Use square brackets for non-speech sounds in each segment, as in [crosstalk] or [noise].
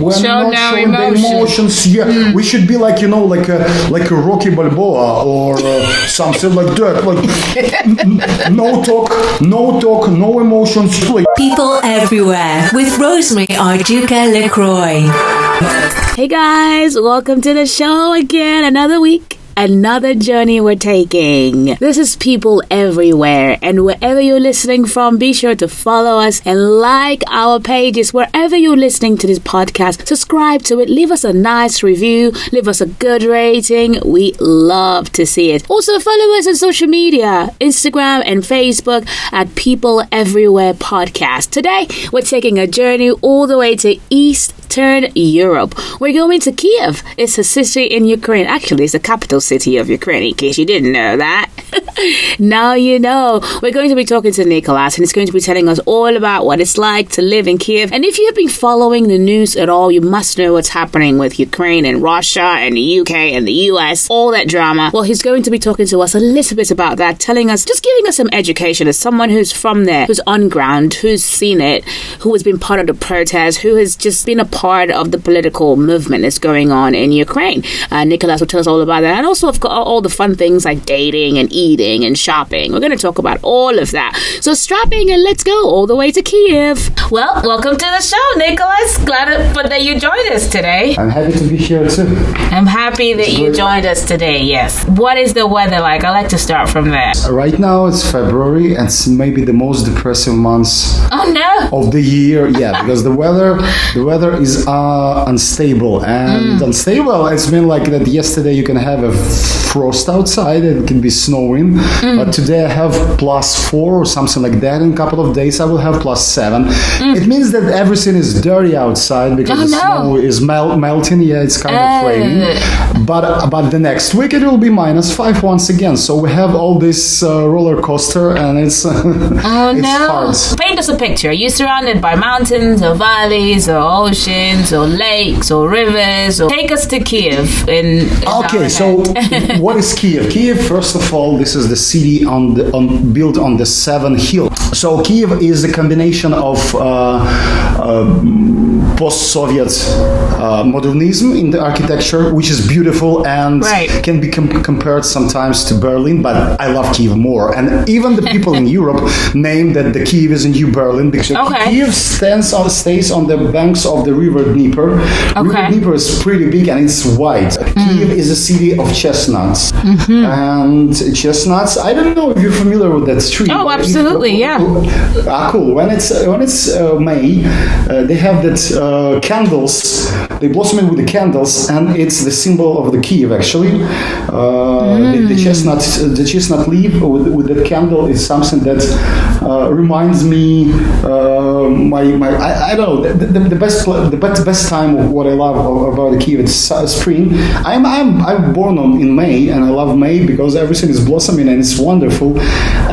We're Show not no showing the emotions. Yeah, we should be like you know, like a like a Rocky Balboa or uh, something like that. Like n- n- no talk, no talk, no emotions. Like, People everywhere with Rosemary Arduca LaCroix. Hey guys, welcome to the show again. Another week, another journey we're taking. This is people everywhere, and wherever you're listening from, be sure to follow us and like our pages wherever you're listening to this podcast. Subscribe to it, leave us a nice review, leave us a good rating. We love to see it. Also, follow us on social media Instagram and Facebook at People Everywhere Podcast. Today, we're taking a journey all the way to Eastern Europe. We're going to Kiev. It's a city in Ukraine. Actually, it's the capital city of Ukraine, in case you didn't know that. [laughs] now you know. We're going to be talking to Nikolas, and he's going to be telling us all about what it's like to live in Kiev. And if you have been following the news at all, you must know what's happening with Ukraine and Russia and the UK and the US, all that drama. Well, he's going to be talking to us a little bit about that, telling us, just giving us some education as someone who's from there, who's on ground, who's seen it, who has been part of the protest, who has just been a part of the political movement that's going on in Ukraine. Uh, Nikolas will tell us all about that. And also, of course, all the fun things like dating and eating and shopping. We're going to talk about all of that. So strap in and let's go all the way to Kiev. Well, welcome to the show, Nikolas. Glad that you joined us today. I'm happy to be here too. I'm happy that you great. joined us today, yes. What is the weather like? I like to start from there. Right now it's February, and it's maybe the most depressing months Oh, no. of the year yeah [laughs] because the weather the weather is uh, unstable and unstable it's been like that yesterday you can have a frost outside and it can be snowing mm. but today i have plus four or something like that in a couple of days i will have plus seven mm. it means that everything is dirty outside because Oh, the no. snow is mel- melting yeah it's kind of eh. raining but but the next week it will be minus five once again so we have all this uh, roller coaster and it's [laughs] Oh it's no! hard Paint us a picture. You're surrounded by mountains or valleys or oceans or lakes or rivers. Or... Take us to Kiev. In, in Okay, so. What is Kiev? Kiev, first of all, this is the city on the on, built on the seven hills. So Kiev is a combination of uh, uh, post-Soviet uh, modernism in the architecture, which is beautiful and Right. can be com- compared sometimes to Berlin. But I love Kiev more, and even the people in Europe name that the Kiev is a new Berlin because Okay. Kiev stands on stays on the banks of the river Dnieper. River Okay. Mm. Dnieper is pretty big and it's wide. Kiev is a city of chestnuts, Mm-hmm. and chestnuts. I don't know if you're familiar with that tree. Oh, If- absolutely, yeah. Ah, cool. When it's when it's uh, May, uh, they have that uh, candles. They blossom in with the candles, and it's the symbol of the Kiev. Actually, uh, the, Mm. the chestnut the chestnut leaf with, with that candle is something that uh, reminds me uh, my my I, I don't know the, the, the best the best, best time of what I love about the Kiev it's uh, spring. I'm I'm I'm born on, in May, and I love May because everything is blossoming and it's wonderful.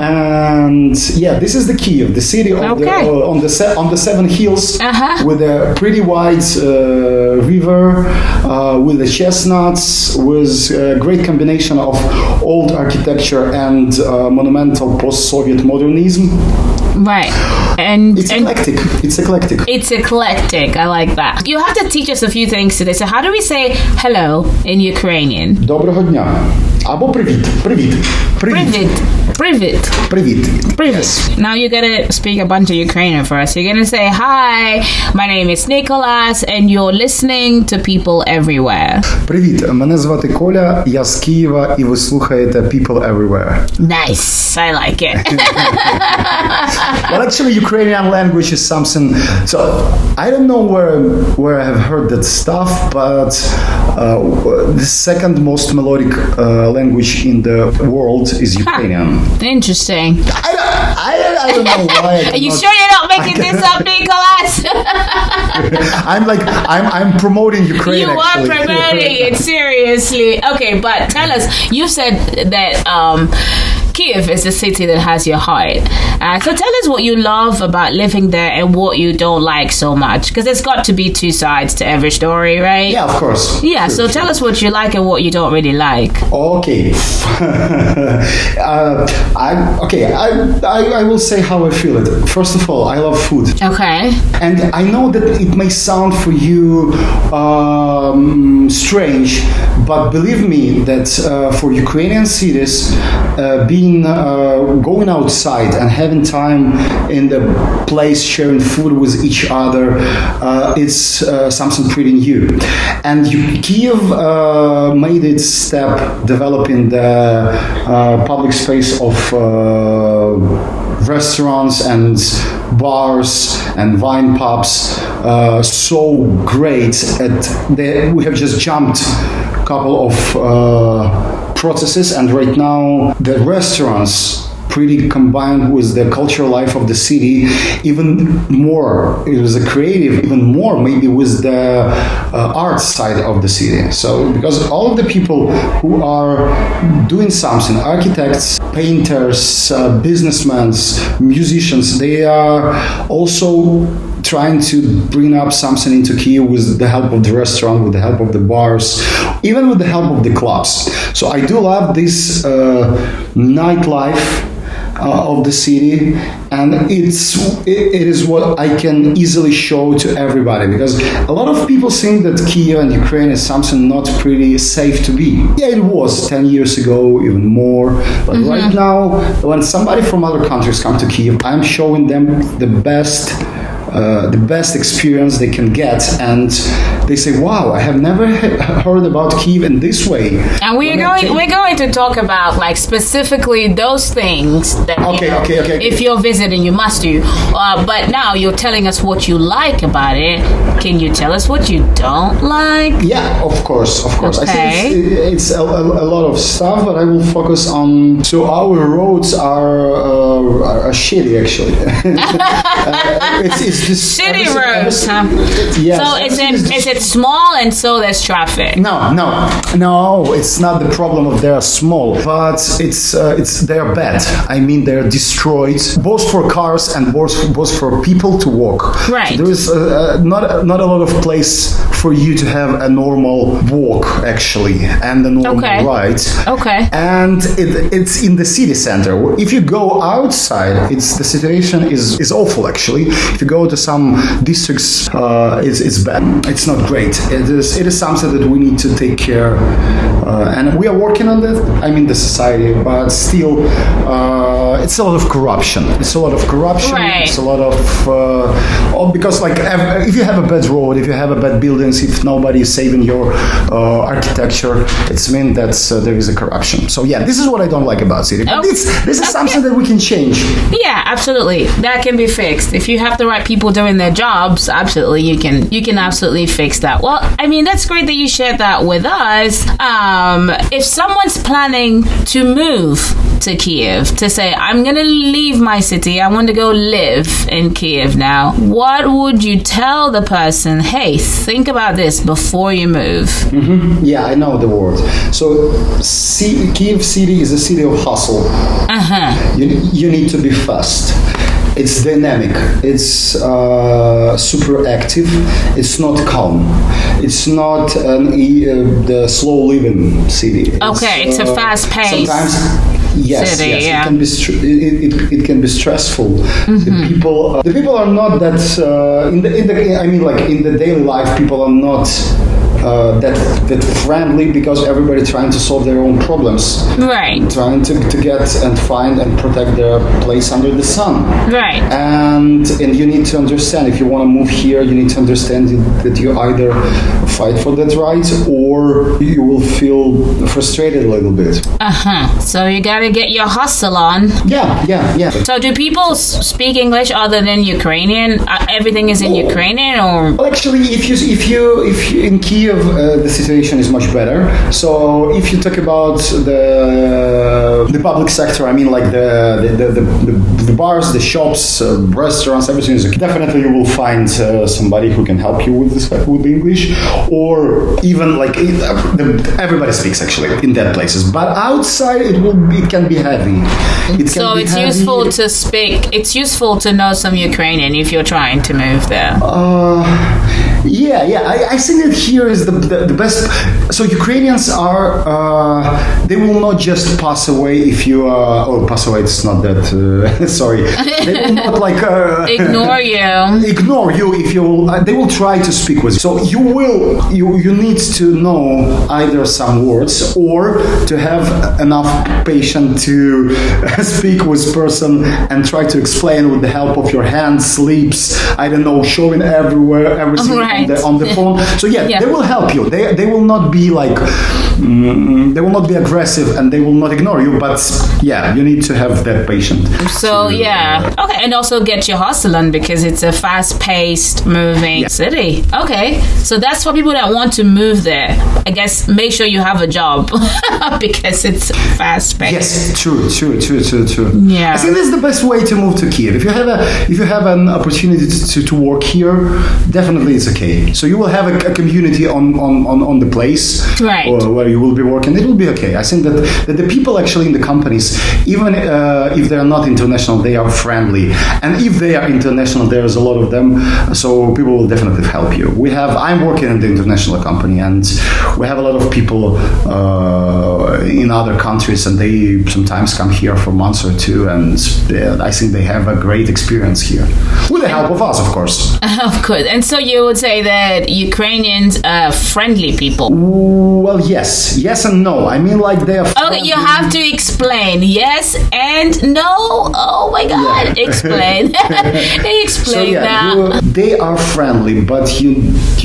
And yeah, this is the Kiev, the city of the, Okay. uh, on the se- on the seven hills Uh-huh. with a pretty wide uh, river, uh, with the chestnuts, with a great combination of old architecture and uh, monumental post-Soviet modernism. Right. And it's and eclectic. It's eclectic. It's eclectic. I like that. You have to teach us a few things today. So how do we say hello in Ukrainian? Доброго дня. Або привіт. Привіт. Привіт. привіт, Привіт. Привіт. Now you're gonna speak a bunch of Ukrainian for us. You're gonna say, Hi, my name is Nikolas, and you're listening to people everywhere. Привіт. Мене звати Коля, я з Києва, і ви слухаєте People Everywhere. Nice. I like it. [laughs] But actually, Ukrainian language is something. So I don't know where where I have heard that stuff, but uh, the second most melodic uh, language in the world is Ukrainian. Interesting. I, I, I don't know why. [laughs] Are you cannot- sure you're not making this up, [laughs] Nikolas? [laughs] I'm like I'm I'm promoting Ukraine. you are promoting it seriously. Okay, but tell us. You said that um, Kiev is the city that has your heart. Uh, so tell us what you love about living there and what you don't like so much, because there's got to be two sides to every story, right? Yeah, of course. Yeah. Sure, So sure. tell us what you like and what you don't really like. Okay. [laughs] uh, I okay. I, I I will say how I feel it. First of all, I love food, Okay. and I know that it may sound for you um, strange, but believe me that uh, for Ukrainian cities, uh, being uh, going outside and having time in the place sharing food with each other, uh, it's uh, something pretty new. And Kiev uh, made its step developing the uh, public space of uh, restaurants and bars and wine pubs uh, so great that they, we have just jumped a couple of uh, processes and right now the restaurants pretty combined with the cultural life of the city even more it was a creative even more maybe with the uh, art side of the city. So because all of the people who are doing something architects painters uh, businessmen musicians they are also trying to bring up something into Kiev with the help of the restaurant, with the help of the bars, even with the help of the clubs. So I do love this uh, nightlife. Uh, of the city, and it's it, it is what I can easily show to everybody because a lot of people think that Kiev and Ukraine is something not pretty safe to be. Yeah, it was ten years ago, even more. But right now, when somebody from other countries come to Kiev, I'm showing them the best uh, the best experience they can get, and they say, "Wow, I have never he- heard about Kiev in this way." And we're When going we're going to talk about like specifically those things that you know, okay, okay, okay. if you're visiting you must do. Uh, but now you're telling us what you like about it. Can you tell us what you don't like? Yeah, of course, of course. I Okay. think it's, it's a, a, a lot of stuff, but I will focus on. So our roads are uh, are, are shitty, actually. [laughs] uh, it's, it's just City roads, huh? Yes, so it's is just- is it small and so there's traffic? No, no, no. It's not the problem of they're small, but it's uh, it's they're bad. I mean, they're destroyed both for cars and both both for people to walk. Right. There is uh, uh, not not a lot of place for you to have a normal walk actually and a normal Okay. ride. Okay. And it, it's in the city center. If you go outside, it's the situation is is awful actually. If you go to some districts, uh, it's it's bad. It's not great. It is it is something that we need to take care, uh, and we are working on that. I mean the society, but still, uh, it's a lot of corruption. It's a lot of corruption. Right. It's a lot of uh, oh, because like if you have a bad road, if you have a bad buildings, if nobody is saving your uh, architecture, it's mean that uh, there is a corruption. So yeah, this is what I don't like about city. But this this is something that we can change. Yeah, absolutely. That can be fixed. If you have the right people doing their jobs, absolutely you can you can absolutely fix that. Well, I mean that's great that you shared that with us. Um, if someone's planning to move to Kiev to say I'm going to leave my city, I want to go live in Kiev now. What would you tell the person, "Hey, think about this before you move?" Yeah, I know the word. So C- Kiev city is a city of hustle. Uh-huh. You, you need to be fast. It's dynamic. It's uh, super active. It's not calm. It's not an, uh, the slow living city. It's, Okay, it's a uh, fast-paced Sometimes, yes, city, yes, yeah. it can be str- it, it, it can be stressful. Mm-hmm. The people, uh, the people are not that uh, in the in the. I mean, like in the daily life, people are not. Uh, that that friendly because everybody trying to solve their own problems Right. trying to, to get and find and protect their place under the sun. Right. And and you need to understand if you want to move here, you need to understand that you either fight for that right or you will feel frustrated a little bit. Uh-huh. So you got to get your hustle on. Yeah, yeah, yeah. So, do people speak English other than Ukrainian? Uh, everything is in Oh. Ukrainian, or Well, actually, if you if you if you in Kiev Kiev, uh, the situation is much better. So if you talk about the the public sector, I mean like the the, the, the, the bars, the shops, uh, restaurants, everything is okay. definitely you will find uh, somebody who can help you with this with English, or even like it, uh, the, everybody speaks actually in that places. But outside, it will be, it can be heavy. It can So it's heavy. useful to speak. It's useful to know some Ukrainian if you're trying to move there. Uh, yeah, yeah. I, I think that here is the, the, the best. So Ukrainians are uh, they will not just pass away if you uh, oh pass away. It's not that. Uh, [laughs] sorry, they will not like uh, [laughs] Ignore you. ignore you if you. Uh, they will try to speak with you. So you will you you need to know either some words or to have enough patience to [laughs] speak with person and try to explain with the help of your hands, lips. I don't know, showing everywhere everything on, Right. the, on the phone. So yeah, Yeah. they will help you. They they will not be like mm, they will not be aggressive and they will not ignore you. But yeah, you need to have that patience. So yeah, okay, and also get your hustle on because it's a fast-paced, moving city. Okay, so that's for people that want to move there. I guess make sure you have a job [laughs] because it's fast-paced. Yes, true, true, true, true, true. Yeah. I think this is the best way to move to Kiev. If you have a if you have an opportunity to, to, to work here, definitely it's okay. So you will have a, a community on, on, on, on the place Right. or where you will be working. It will be okay. I think that, that the people actually in the companies, even uh, if they are not international, they are friendly. And if they are international, there's a lot of them. So people will definitely help you. We have I'm working in the international company, and we have a lot of people uh, in other countries, and they sometimes come here for months or two, and I think they have a great experience here with the help of us, of course. [laughs] Of course. And so you would say that Ukrainians are friendly people. Well, yes, yes and no. I mean, like they are. Okay, you have to explain. Yes and no. Oh my God! Yeah. [laughs] Explain. [laughs] explain So yeah, now. you, they are friendly, but you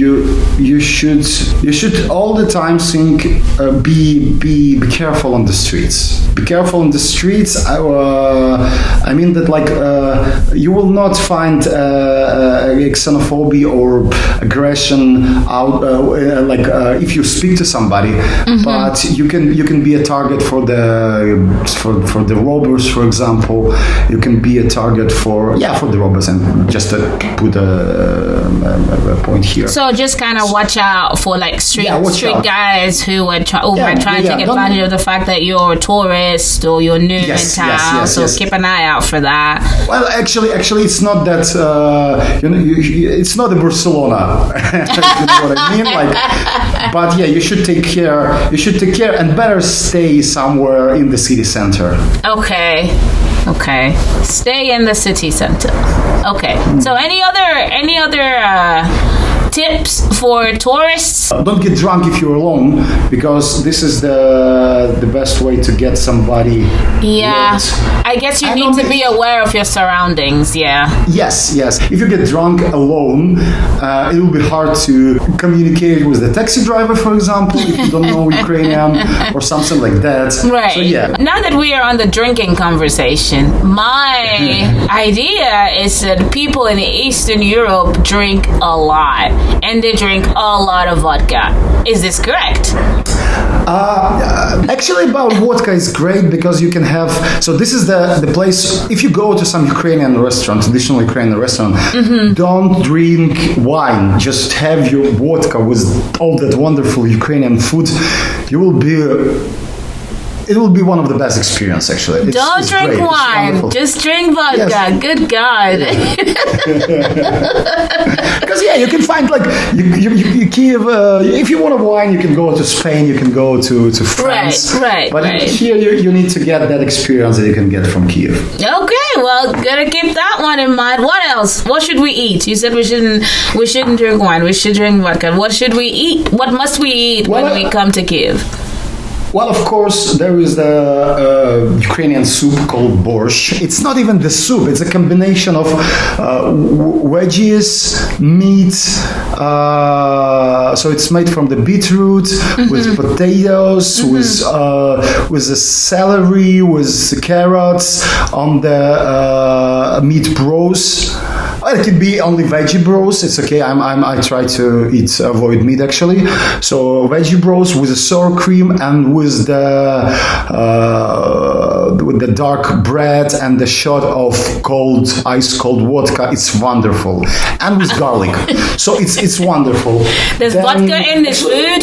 you you should you should all the time think uh, be be be careful on the streets. Be careful on the streets. I, uh, I mean that like uh, you will not find uh, uh, xenophobia or aggression out uh, uh, like uh, if you speak to somebody, but you can you can be a target for the for, for the robbers, for example. You can be a target for yeah for the robbers and just to put a, a, a point here. So just kind of watch out for like street Yeah, street out. guys who are, try- Yeah, trying yeah, to take advantage of the fact that you're a tourist or you're new Yes, in town. yes, yes, so yes. keep an eye out for that. Well, actually, actually, it's not that. Uh, you know, you- it's not a Barcelona. [laughs] you know what I mean? Like, but yeah, you should take care. You should take care and better stay somewhere in the city center. Okay. Okay. Stay in the city center. Okay. Hmm. So any other any other uh, tips for tourists? Don't get drunk if you're alone, because this is the the best way to get somebody. Yeah. I guess you I need to be aware of your surroundings. Yeah. Yes, yes. If you get drunk alone, uh, it will be hard to communicate with the taxi driver, for example, if you don't know [laughs] Ukrainian or something like that. Right. So yeah. Now that we are on the drinking conversation, my [laughs] idea is that people in Eastern Europe drink a lot, and they drink a lot of vodka. Is this correct? Uh, actually, about vodka is great because you can have. So this is the the place. If you go to some Ukrainian restaurant, traditional Ukrainian restaurant, don't drink wine. Just have your vodka with all that wonderful Ukrainian food. You will be. It will be one of the best experience actually. It's- Don't it's drink great. Wine. Just drink vodka. Yes. Good God. [laughs] Because yeah, you can find like you you, you, Kiev. Uh, if you want a wine, you can go to Spain. You can go to to France. right, But right. here you, you need to get that experience that you can get from Kiev. okay, well, gotta keep that one in mind. What else? What should we eat? You said we shouldn't we shouldn't drink wine. We should drink vodka. What should we eat? What must we eat Well, when we come to Kiev? Well, of course, there is the uh, Ukrainian soup called borscht. It's not even the soup; it's a combination of uh, w- veggies, meat. Uh, so it's made from the beetroot with potatoes, with uh, with the celery, with the carrots on the uh, meat bros. Well, it could be only veggie bros. It's okay. I'm, I'm I try to eat avoid meat actually. So veggie bros with the sour cream and with the uh, with the dark bread and the shot of cold ice cold vodka. It's wonderful, and with garlic. [laughs] so it's it's wonderful. There's Then- vodka in this food.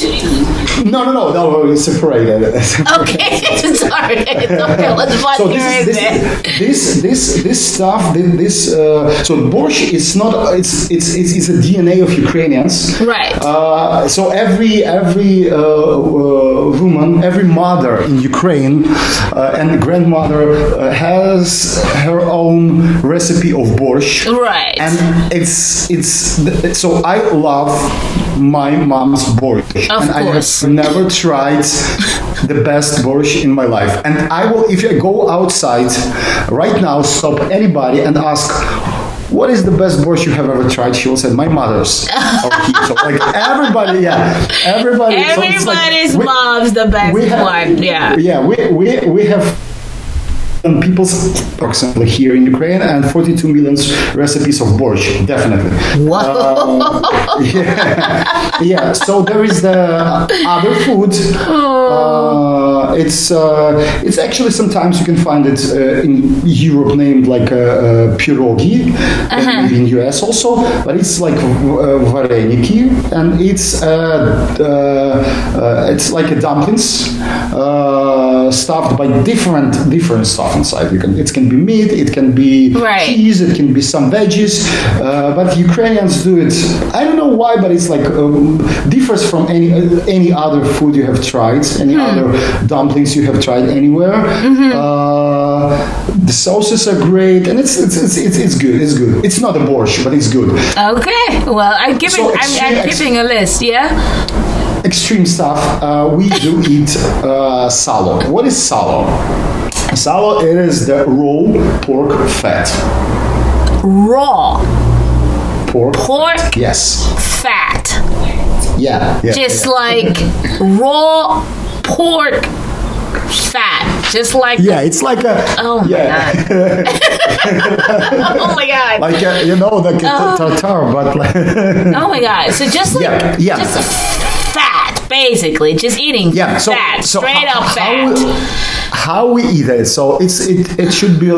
No, no, no, no. It's separated. [laughs] [laughs] Okay, sorry. Okay, what's vodka So this in is this, this this this stuff thi- this uh, so borscht is not it's it's it's, it's a DNA of Ukrainians. Right. uh, so every every uh, uh, woman every mother in Ukraine uh, and grandmother uh, has her own recipe of borscht. Right. and it's it's so I love my mom's borscht. Of and I have never tried the best borscht in my life. And I will if I go outside right now stop anybody and ask what is the best borscht you have ever tried? She will say, my mother's. [laughs] So like everybody, yeah, everybody. so like Everybody's we- mom's the best have- one. Yeah. yeah, we, we, we have and people approximately here in Ukraine and 42 million recipes of borscht, definitely. Whoa. [laughs] yeah, yeah. So there is the other food. Uh, it's uh, it's actually sometimes you can find it uh, in Europe named like uh, uh, pierogi, and maybe in US also. But it's like uh, vareniki, and it's uh, uh, uh, it's like a dumplings uh, stuffed by different different stuff inside. You can it can be meat, it can be Right. cheese, it can be some veggies, uh, but Ukrainians do it. I don't know why, but it's like um, differs from any any other food you have tried, any other dumplings you have tried anywhere. Uh, the sauces are great, and it's it's, it's it's it's good. It's good. It's not a borscht, but it's good. Okay. Well, I'm giving. So I'm, I'm giving a list. Yeah. Extreme stuff. Uh, we do eat uh, salo. What is salo? Salo it is the raw pork fat. Raw Pork. pork Yes. fat, Yeah. yeah just yeah. like raw pork fat, just like. Yeah, it's like a. Oh my yeah. god. [laughs] oh my god. like uh, you know the a Oh. tartar but like Oh my god. So just like Yeah, yeah. just basically, just eating yeah so fat, so straight how, up fat. we, how we eat it so it's it, it should be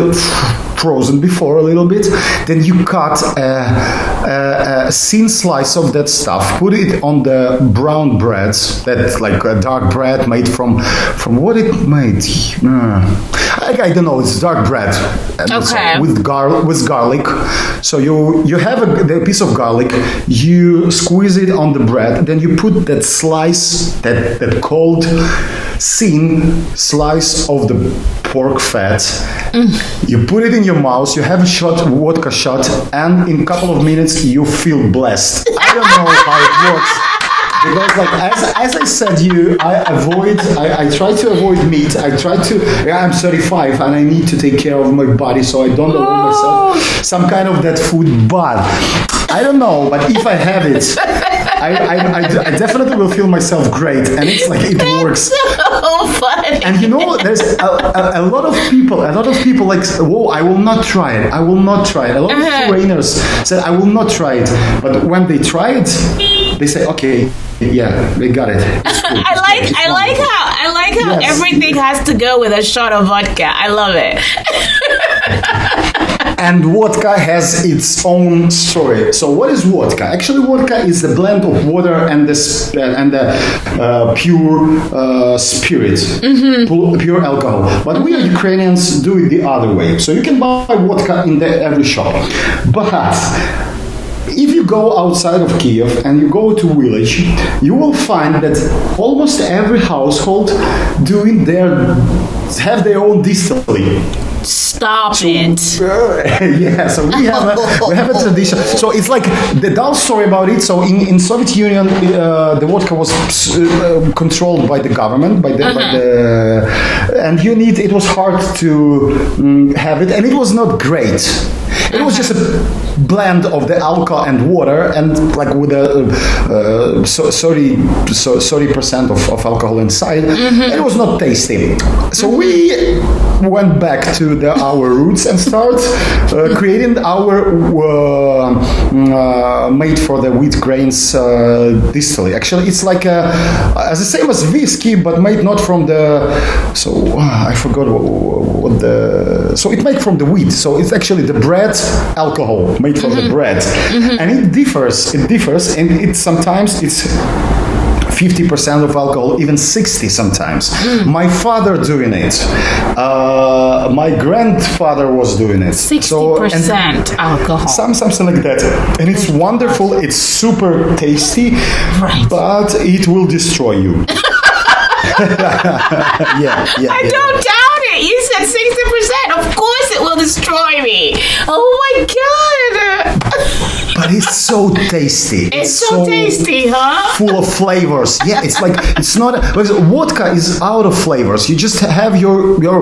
frozen before a little bit then you cut a, a, a thin slice of that stuff put it on the brown bread that like a dark bread made from from what it made uh, I, I don't know it's dark bread Okay. with gar- with garlic. So you you have a, the piece of garlic, you squeeze it on the bread, then you put that slice, that that cold, thin slice of the pork fat. Mm. You put it in your mouth. You have a shot, vodka shot, and in a couple of minutes you feel blessed. I don't know how it works. Because like as, as I said you I avoid I, I try to avoid meat I try to yeah, I'm 35 and I need to take care of my body so I don't allow myself oh. some kind of that food but I don't know but if I have it I, I, I, I definitely will feel myself great and it's like it works so funny. and you know there's a, a, a lot of people a lot of people like whoa I will not try it I will not try it a lot Uh-huh. of foreigners said I will not try it but when they try it they say okay yeah they got it [laughs] cool. I like It's I like how I like how Yes. everything has to go with a shot of vodka. I love it. [laughs] and vodka has its own story. So what is vodka? Actually, vodka is a blend of water and the uh, and the uh, pure uh, spirit, pu- pure alcohol. But we Ukrainians do it the other way. So you can buy vodka in the, every shop, but if you go outside of Kiev and you go to village, you will find that almost every household doing their have their own distillery. Stop it. [laughs] yeah, so we have a, we have a [laughs] tradition. So it's like the dull story about it. So in, in Soviet Union, uh, the vodka was uh, controlled by the government, by the, by the and you need. It was hard to mm, have it, and it was not great. It was just a blend of the alcohol and water, and like with a uh, so, 30 so, 30% of, of alcohol inside. It was not tasty. So we went back to the our roots and start uh, [laughs] creating our uh, uh, made for the wheat grains uh, distillery. Actually, it's like a, as the same as whiskey, but made not from the. So uh, I forgot what, what the. So it made from the wheat. So it's actually the bread alcohol made from the bread, and it differs. It differs, and it sometimes it's 50% of alcohol, even 60 sometimes. My father doing it. Uh, my grandfather was doing it. Sixty percent alcohol. Some something like that, and it's wonderful. It's super tasty, Right. but it will destroy you. [laughs] [laughs] yeah, yeah. I yeah. don't doubt it. You said sixty percent. Of course, it will destroy me. Oh my god! But it's so tasty. It's so tasty, huh? Full of flavors. Yeah, it's like it's not. because Vodka is out of flavors. You just have your your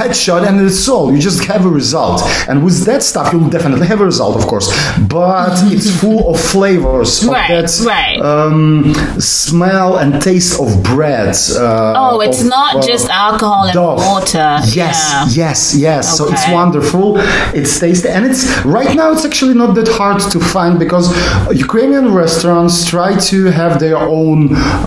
headshot and it's all. You just have a result. And with that stuff, you'll definitely have a result, of course. But it's full of flavors. of Right, that, right. Um, smell and taste of bread. Uh, Oh, it's of, not uh, just alcohol and Dove. water. Yes, Yeah. yes, yes. So it's wonderful. It's tasty, and it's right now. It's actually not that hard to find because Ukrainian restaurants try to have their own.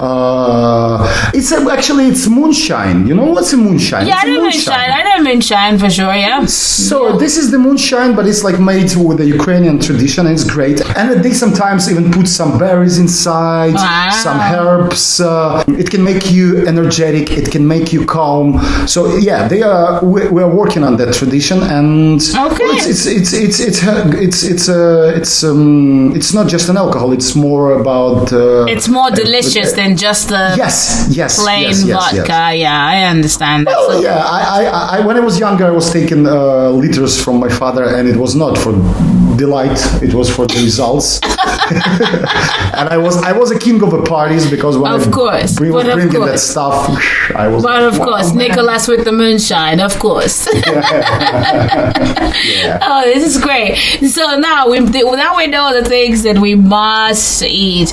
Uh, it's a, actually it's moonshine. You know what's a moonshine? Yeah, It's I know moonshine. I know moonshine for sure. Yeah. so this is the moonshine, but it's like made with the Ukrainian tradition. and It's great, and they sometimes even put some berries inside, Wow. some herbs. Uh, it can make you energetic. It can make you calm. So yeah, they are. We, are working on that tradition, and Okay. well, it's, it's it's it's it's it's it's uh, it's um it's not just an alcohol. It's more about. Uh, It's more delicious than just the yes, yes, plain yes, yes, yes. vodka. Yeah, I understand that. Well, So- yeah, I, I, I, when I was younger, I was taking uh, liters from my father, and it was not for delight; it was for the results. [laughs] and I was, I was a king of the parties because when Of I course, bring, but of bringing that stuff, I was. But of wow, course, man. Nikolas with the moonshine, of course. [laughs] Yeah. [laughs] oh, this is great. So now we now we know the things that we must eat.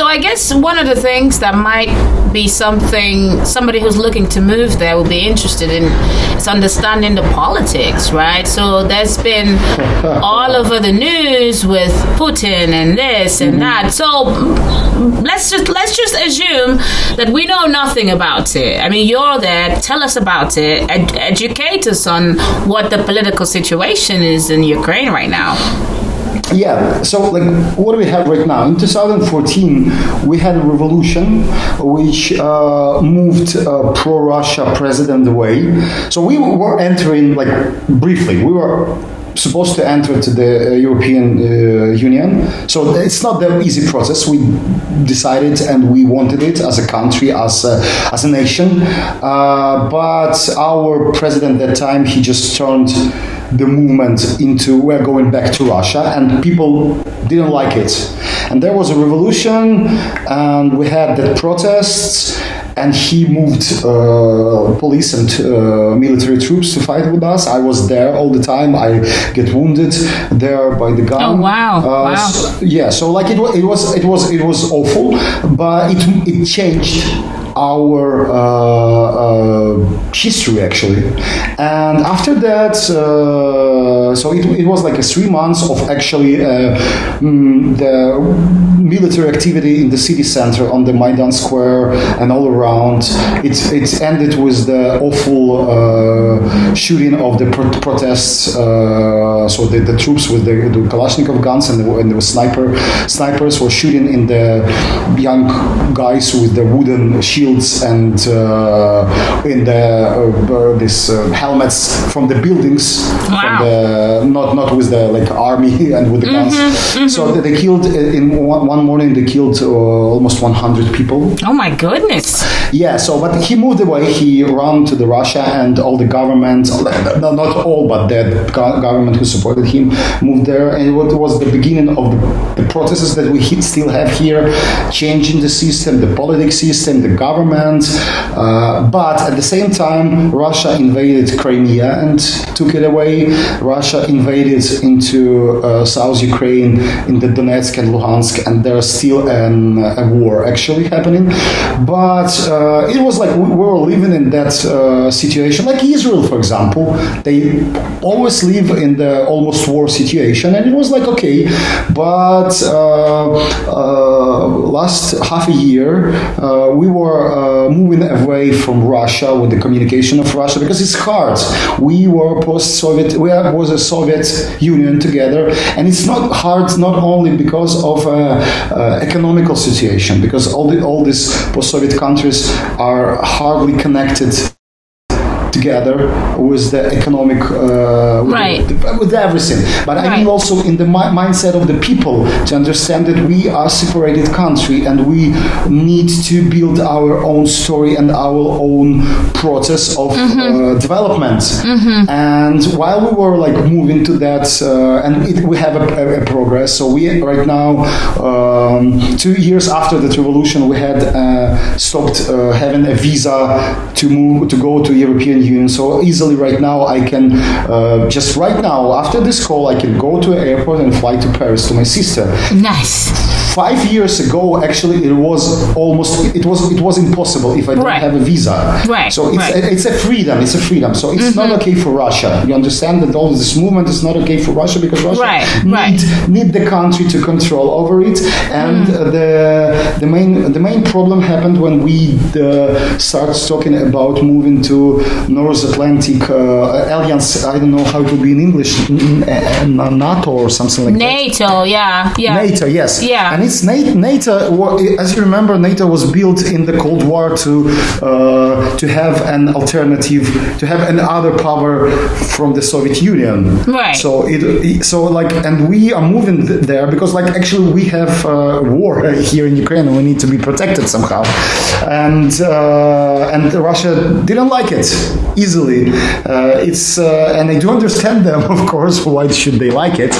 So I guess one of the things that might be something somebody who's looking to move there will be interested in is understanding the politics, right? So there's been [laughs] all over the news with Putin and this and mm-hmm. that. So let's just let's just assume that we know nothing about it. I mean, you're there. Tell us about it. Ed- educate us on what the political situation is in Ukraine right now. Yeah, so like what do we have right now? In 2014, we had a revolution which uh, moved uh, pro-Russia president away. So we were entering, like briefly, we were supposed to enter to the uh, European uh, Union. So it's not that easy process. We decided and we wanted it as a country, as a, as a nation. Uh, but our president at that time, he just turned the movement into we're going back to Russia, and people didn't like it. And there was a revolution, and we had the protests, and he moved uh, police and uh, military troops to fight with us. I was there all the time. I get wounded there by the gun. Oh, wow. Uh, Wow. so- yeah, so like it was, it was, it was, it was awful, but it it changed our uh, uh, history actually. And after that, uh, so it, it was like a three months of actually uh, mm, the military activity in the city center on the Maidan Square and all around. It, it ended with the awful uh, shooting of the pro- protests. Uh, so the, the troops with the, the Kalashnikov guns and the, the sniper snipers were shooting in the young guys with the wooden shields and uh, in the uh, uh, this uh, helmets from the buildings. Wow. From the, not not with the like army [laughs] and with the guns. So they, they killed in one, one morning. They killed uh, almost 100 people. Oh my goodness. Yeah, so but he moved away. He ran to the Russia, and all the government, no, not all, but the government who supported him moved there, and what was the beginning of the, the processes that we still have here, changing the system, the politics system, the government. Uh, but at the same time, time, Russia invaded Crimea and took it away. Russia invaded into uh, South Ukraine in the Donetsk and Luhansk, and there's still an, a war actually happening. But uh, it was like we were living in that uh, situation, like Israel, for example. They always live in the almost war situation, and it was like okay, but uh, uh, last half a year uh, we were moving away from Russia with the communication of Russia because it's hard. We were post-Soviet, we was a Soviet Union together, and it's not hard not only because of uh, uh, economical situation, because all the all these post-Soviet countries are hardly connected together with the economic uh, with, right. the, with everything but right. i mean also in the mi- mindset of the people to understand that we are separated country and we need to build our own story and our own process of mm-hmm. uh, development mm-hmm. and while we were like moving to that uh, and it, we have a, a, a, progress so we right now um, two years after the revolution we had uh, stopped uh, having a visa to move to go to european So easily right now I can uh, just right now after this call I can go to an airport and fly to Paris to my sister. Nice. Five years ago, actually, it was almost it was it was impossible if I didn't right. have a visa. Right. So it's right. a, it's a freedom. It's a freedom. So it's mm-hmm. not okay for Russia. You understand that all this movement is not okay for Russia because Russia right. need need the country to control over it. And mm. the the main the main problem happened when we uh, started talking about moving to North Atlantic uh, Alliance. I don't know how it would be in English, NATO or something like NATO, that. NATO, yeah, yeah. NATO, yes. Yeah. And it's NATO. As you remember, NATO was built in the Cold War to uh, to have an alternative, to have another power from the Soviet Union. Right. So it, so like, and we are moving there because like actually we have uh, war [laughs] here in Ukraine and we need to be protected somehow, and uh, and Russia didn't like it easily. Uh, it's uh, and I do understand them, [laughs] of course. Why should they like it?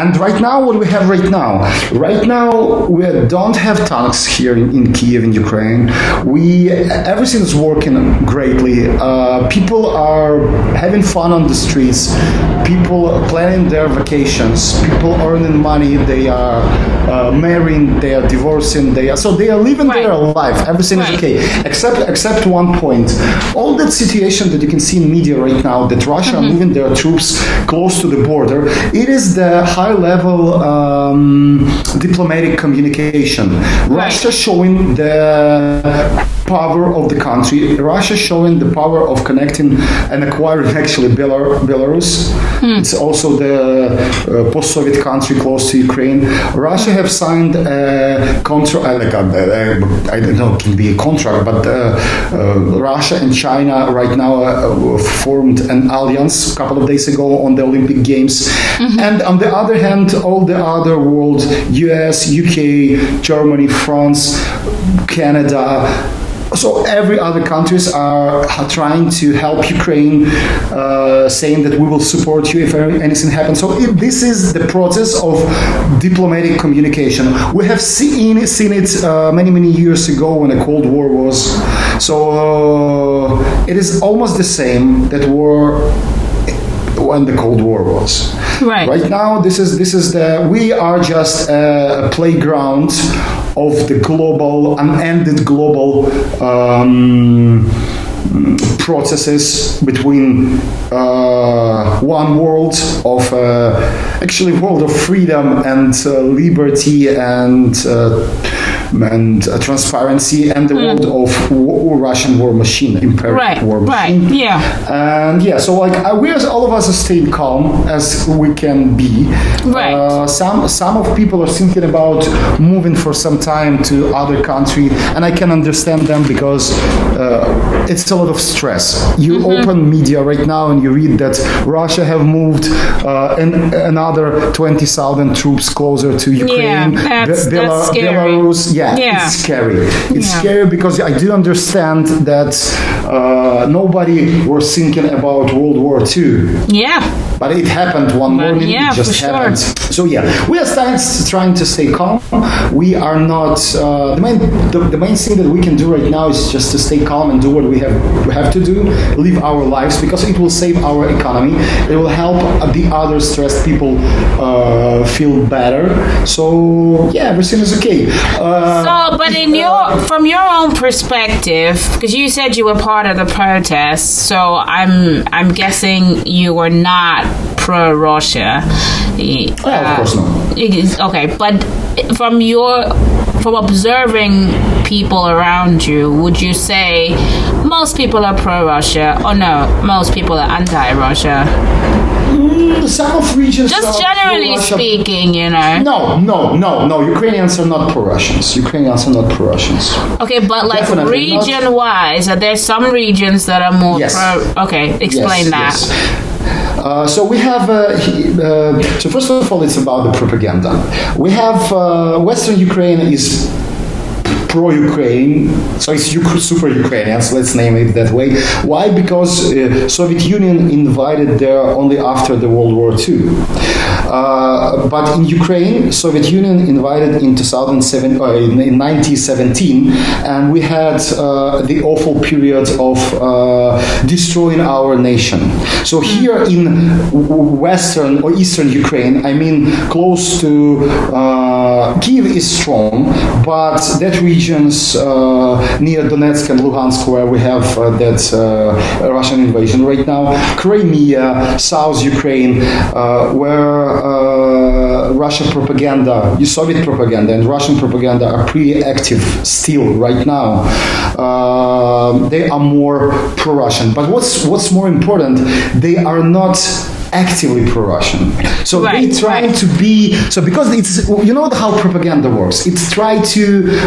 And right now, what we have right now, right now we don't have tanks here in, in Kiev in Ukraine. We everything is working greatly. Uh, people are having fun on the streets. People are planning their vacations. People earning money. They are uh, marrying. They are divorcing. They are so they are living right. their life. Everything right. is okay, except except one point. All that situation that you can see in media right now that Russia mm-hmm. are moving their troops close to the border. It is the high level um, diplomatic communication. Right. Russia showing the power of the country. Russia showing the power of connecting and acquiring actually Belarus. Hmm. It's also the uh, post-Soviet country close to Ukraine. Russia have signed a contract, I like a, a, I don't know, it can be a contract, but uh, uh Russia and China right now uh, formed an alliance a couple of days ago on the Olympic Games. Mm-hmm. And on the other hand, all the other world, US, UK, Germany, France, Canada, so every other countries are, trying to help Ukraine, uh, saying that we will support you if anything happens. So this is the process of diplomatic communication. We have seen seen it uh, many many years ago when the Cold War was. So uh, it is almost the same that war when the Cold War was. Right. Right now, this is this is the we are just a, playground of the global, unended global. Um, processes between uh, one world of uh, actually world of freedom and uh, liberty and uh, and uh, transparency and the mm. world of war, Russian war machine, imperial right, war machine. Right. Yeah. And yeah, so like we, as all of us are staying calm as we can be. Right. Uh, some some of people are thinking about moving for some time to other country, and I can understand them because uh, it's a lot of stress. You mm-hmm. open media right now and you read that Russia have moved uh, another twenty thousand troops closer to Ukraine, yeah, that's, Be- that's Belarus yeah, Yeah. it's scary. It's Yeah. scary because I do understand that uh, nobody was thinking about World War II. Yeah. But it happened one But morning. yeah, it just for sure. happened. So yeah, we are trying, trying to stay calm. We are not uh, the main the, the main thing that we can do right now is just to stay calm and do what we have we have to do, live our lives because it will save our economy. It will help the other stressed people uh, feel better. So yeah, everything is okay. Uh, Uh, so, but in your from your own perspective, because you said you were part of the protests, so I'm I'm guessing you were not pro Russia. Yeah, of uh, course not. Okay, but from your from observing people around you, would you say most people are pro Russia, or no, most people are anti Russia? Some of regions Just generally speaking, you know. No, no, no, no. Ukrainians are not pro-Russians. Ukrainians are not pro-Russians. Okay, but like Definitely not. region wise, are there some regions that are more Yes. pro? Okay, explain Yes, that. yes. Uh, so we have. Uh, he- uh, so first of all, it's about the propaganda. We have uh, Western Ukraine is pro-Ukraine, so it's super Ukrainians. Let's name it that way. Why? Because uh, Soviet Union invited there only after the World War II. Uh, but in Ukraine, Soviet Union invited in 2007, uh, in, in 1917, and we had uh, the awful period of uh, destroying our nation. So here in western or eastern Ukraine, I mean close to uh, Kiev is strong, but that regions uh, near Donetsk and Luhansk, where we have uh, that uh, Russian invasion right now, Crimea, South Ukraine, uh, where uh, Russian propaganda, Soviet propaganda, and Russian propaganda are pretty active still right now. They are more pro-Russian. But what's what's more important, they are not actively pro-Russian. So Right, they try right. to be so because it's you know how propaganda works. It's try to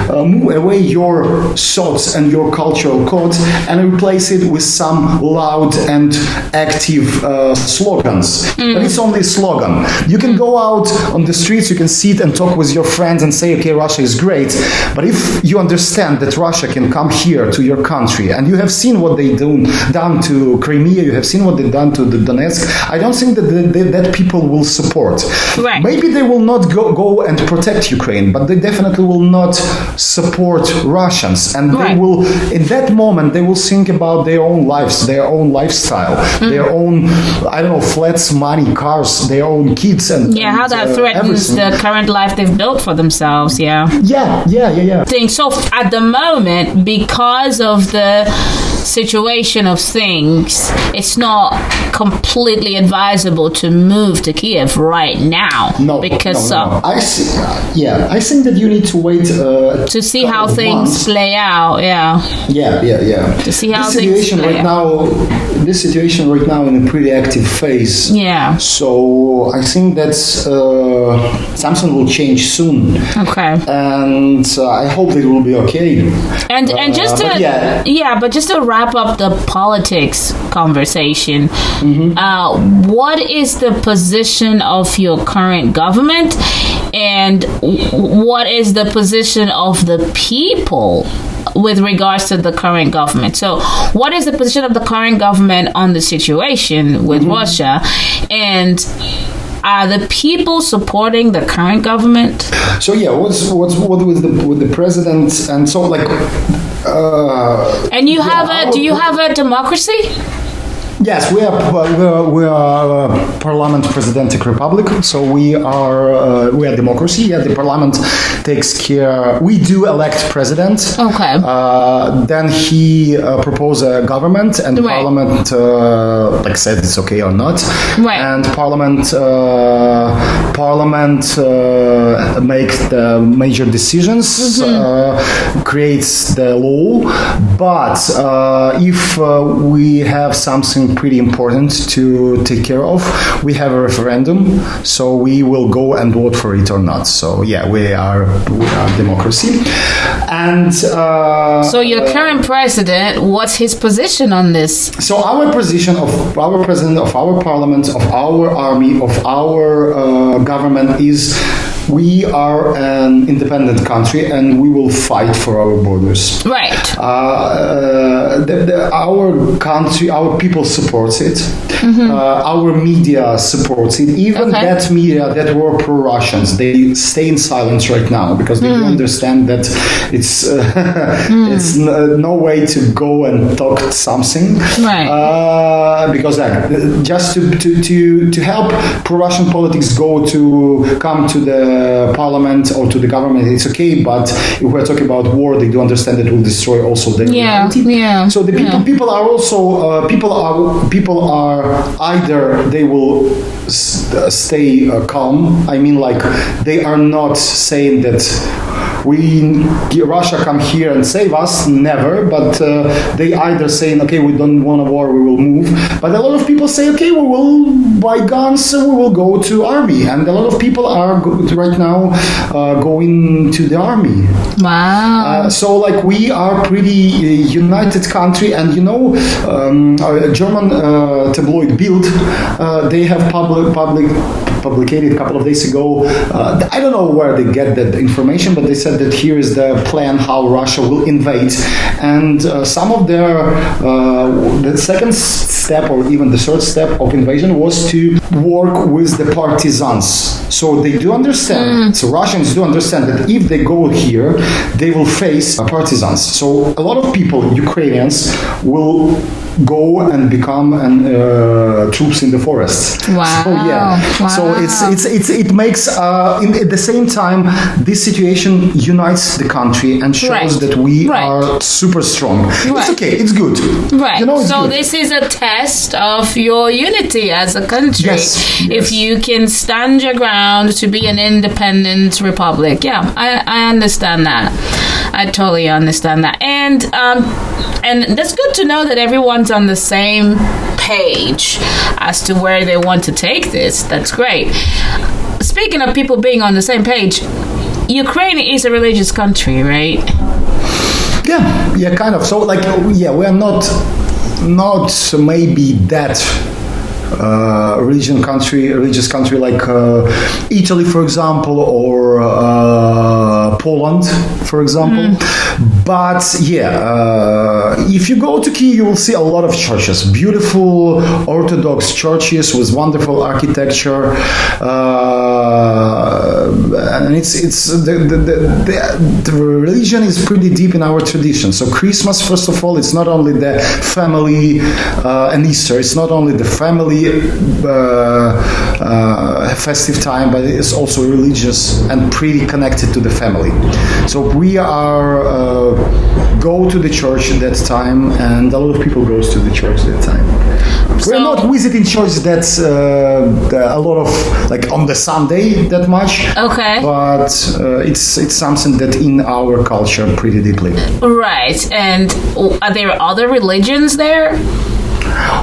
uh, move away your thoughts and your cultural codes and replace it with some loud and active uh, slogans. But it's only a slogan. You can go out on the streets, you can sit and talk with your friends and say, okay, Russia is great. But if you understand that Russia can come here to your country and you have seen what they do, done to Crimea, you have seen what they've done to the Donetsk, I don't think that the, that people will support. Right. Maybe they will not go, go and protect Ukraine, but they definitely will not support Russians. And they will, in that moment, they will think about their own lives, their own lifestyle, Mm-hmm. their own, I don't know, flats, money, cars, their own kids, and Yeah, how that uh, threatens everything. the current life they've built for themselves. Yeah. Yeah, yeah, yeah, yeah. thing. So at the moment, because of the situation of things, it's not completely advisable to move to Kiev right now. No, because no, no, no. uh, I see, yeah, I think that you need to wait uh, to see how things months. play out. Yeah. Yeah, yeah, yeah. To see how this situation right out. now, this situation right now in a pretty active phase. Yeah. So I think that uh, something will change soon, Okay. and uh, I hope it will be okay. And and just to Uh, but yeah. yeah, but just to wrap up the politics conversation, Mm-hmm. uh, what is the position of your current government, and what is the position of the people? With regards to the current government. So, what is the position of the current government on the situation with Mm-hmm. Russia? And are the people supporting the current government? So yeah, what's what's what with the with the president and so like. Uh, And you yeah, have a do you have a democracy? Yes, we are we are, we are a parliament presidential republic, so we are uh, we are democracy. Yeah, the parliament takes care. We do elect president. Okay. Uh, then he uh, propose a government, and Right. parliament uh, like said it's okay or not. Right. And parliament uh, parliament uh, make the major decisions, Mm-hmm. uh, creates the law. But uh, if uh, we have something pretty important to take care of, we have a referendum, so we will go and vote for it or not. So yeah, we are we are democracy, and uh, So your current president, what's his position on this? so our position of our president of our parliament of our army of our uh, government is we are an independent country and we will fight for our borders. Right. Uh, the, the, our country, our people supports it. Mm-hmm. Uh, our media supports it. Even Okay. that media that were pro-Russians, they stay in silence right now because they Mm. understand that it's uh, [laughs] it's n- no way to go and talk something. Right. Uh, because just to, to, to, to help pro-Russian politics go to come to the parliament or to the government, it's okay. But if we're talking about war, they do understand that it will destroy also their Yeah, reality. yeah, So the people yeah. people are also uh, people are people are either they will s- uh, stay uh, calm. I mean, like they are not saying that we Russia come here and save us. Never, but uh, they either saying okay, we don't want a war, we will move. But a lot of people say okay, we will buy guns, we will go to army, and a lot of people are right now uh, going to the army. Wow. Uh, so like we are pretty uh, united country and you know um, a german uh, tabloid bild uh, they have public public published a couple of days ago. Uh, i don't know where they get that information but they said that here is the plan how russia will invade. And uh, some of their uh, the second step or even the third step of invasion was to work with the partisans so they do understand so russians do understand that if they go here they will face partisans. So a lot of people, Ukrainians, will go and become an, uh, troops in the forest. Wow. So yeah. So it's it's it's it makes uh, in, at the same time this situation unites the country and shows Right. that we Right. are super strong. Right. It's okay. It's good. Right. You know, so good. this is a test of your unity as a country. Yes, If yes. you can stand your ground to be an independent republic. Yeah, I, I understand that. I totally understand that. And um and that's good to know that everyone's on the same page as to where they want to take this. That's great. Speaking of people being on the same page, Ukraine is a religious country, right? Yeah, yeah, kind of. So, like, yeah, we are not, not maybe that uh, religion country, religious country like uh, Italy, for example, or uh, Poland, for example. But yeah, uh, if you go to Kiev, you will see a lot of churches, beautiful Orthodox churches with wonderful architecture, uh, and it's it's the the, the the the religion is pretty deep in our tradition. So Christmas, first of all, it's not only the family uh, and Easter. It's not only the family uh, uh, festive time, but it's also religious and pretty connected to the family. So we are uh, go to the church at that time, and a lot of people goes to the church at that time. We're not visiting church that's uh, the- a lot of like on the Sunday that much. Okay. But uh, it's it's something that in our culture pretty deeply. Right. And are there other religions there?